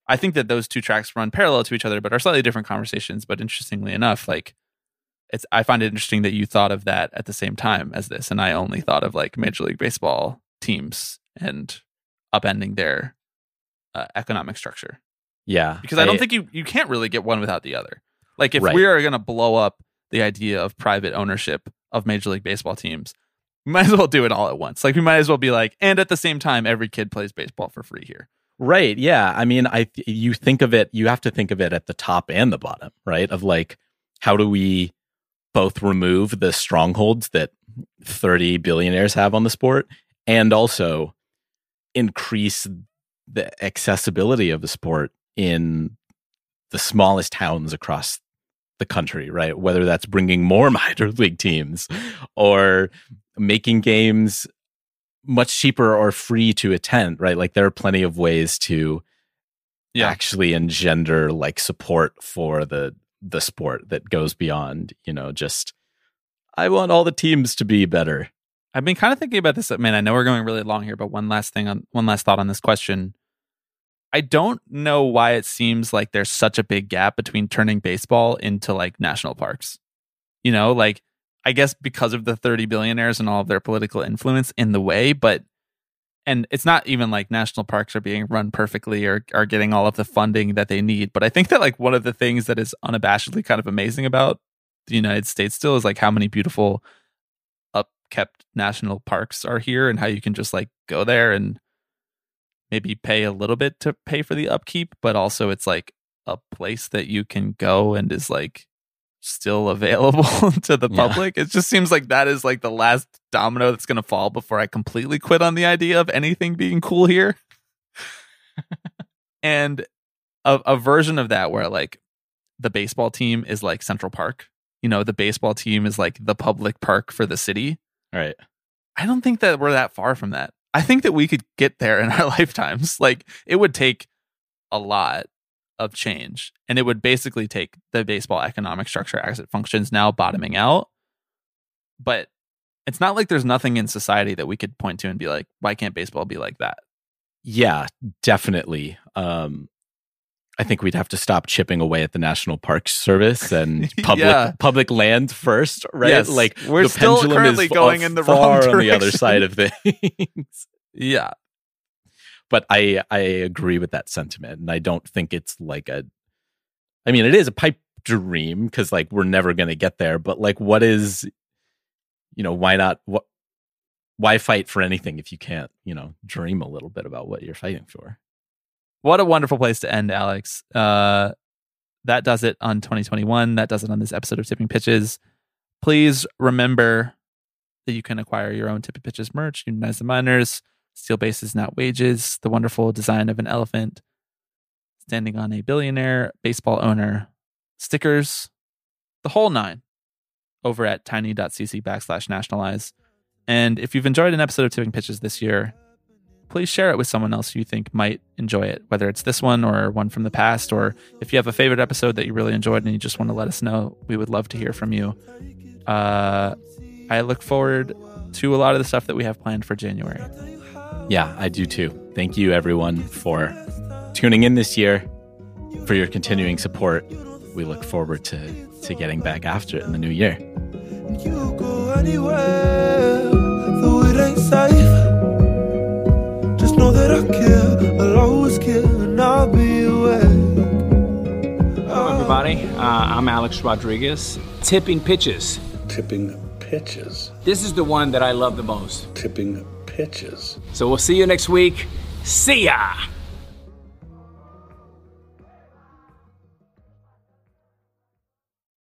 I think that those two tracks run parallel to each other, but are slightly different conversations. But interestingly enough, like it's I find it interesting that you thought of that at the same time as this, and I only thought of like Major League Baseball teams and upending their uh, economic structure. Yeah, because I, don't think you you can't really get one without the other. Like if Right. we are going to blow up the idea of private ownership of Major League Baseball teams, we might as well do it all at once. Like we might as well be like, and at the same time, every kid plays baseball for free here. Right. Yeah. I mean, I you think of it, you have to think of it at the top and the bottom, right? Of like, how do we both remove the strongholds that 30 billionaires have on the sport and also increase the accessibility of the sport in the smallest towns across the country, right? Whether that's bringing more minor league teams or making games much cheaper or free to attend, right? Like there are plenty of ways to actually engender like support for the the sport that goes beyond, you know, just I want all the teams to be better. I've been kind of thinking about this. Man, I know we're going really long here, but one last thing on one last thought on this question. I don't know why it seems like there's such a big gap between turning baseball into like national parks. You know, like I guess because of the 30 billionaires and all of their political influence in the way, but and it's not even like national parks are being run perfectly or are getting all of the funding that they need. But I think that like one of the things that is unabashedly kind of amazing about the United States still is like how many beautiful upkept national parks are here and how you can just like go there and maybe pay a little bit to pay for the upkeep, but also it's like a place that you can go and is like still available to the Yeah. public. It just seems like that is like the last domino that's going to fall before I completely quit on the idea of anything being cool here. and a, a version of that where like the baseball team is like Central Park. You know, the baseball team is like the public park for the city. Right. I don't think that we're that far from that. I think that we could get there in our lifetimes. Like it would take a lot of change and it would basically take the baseball economic structure as it functions now bottoming out. But it's not like there's nothing in society that we could point to and be like, why can't baseball be like that? Yeah, definitely. Um I think we'd have to stop chipping away at the National Park Service and public Yeah. public land first, right? Yes, like we're the still pendulum currently is going in the wrong far on the other direction. side of things. Yeah. but I I agree with that sentiment, and I don't think it's like a. I mean, it is a pipe dream because like we're never going to get there. But like, what is, you know, why not? What? Why fight for anything if you can't, you know, dream a little bit about what you're fighting for? What a wonderful place to end, Alex. Uh, that does it on 2021. That does it on this episode of Tipping Pitches. Please remember that you can acquire your own Tipping Pitches merch, Unionize the Minors, Steal Bases, Not Wages, the wonderful design of an elephant standing on a billionaire baseball owner, stickers, the whole nine over at tiny.cc backslash nationalize. And if you've enjoyed an episode of Tipping Pitches this year, please share it with someone else you think might enjoy it, whether it's this one or one from the past, or if you have a favorite episode that you really enjoyed and you just want to let us know, we would love to hear from you. Uh, I look forward to a lot of the stuff that we have planned for January. Yeah, I do too. Thank you, everyone, for tuning in this year, for your continuing support. We look forward to to getting back after it in the new year. I care, I'll always care, and I'll be awake. I'll uh, I'm Alex Rodriguez. Tipping pitches. Tipping pitches. This is the one that I love the most. Tipping pitches. So we'll see you next week. See ya!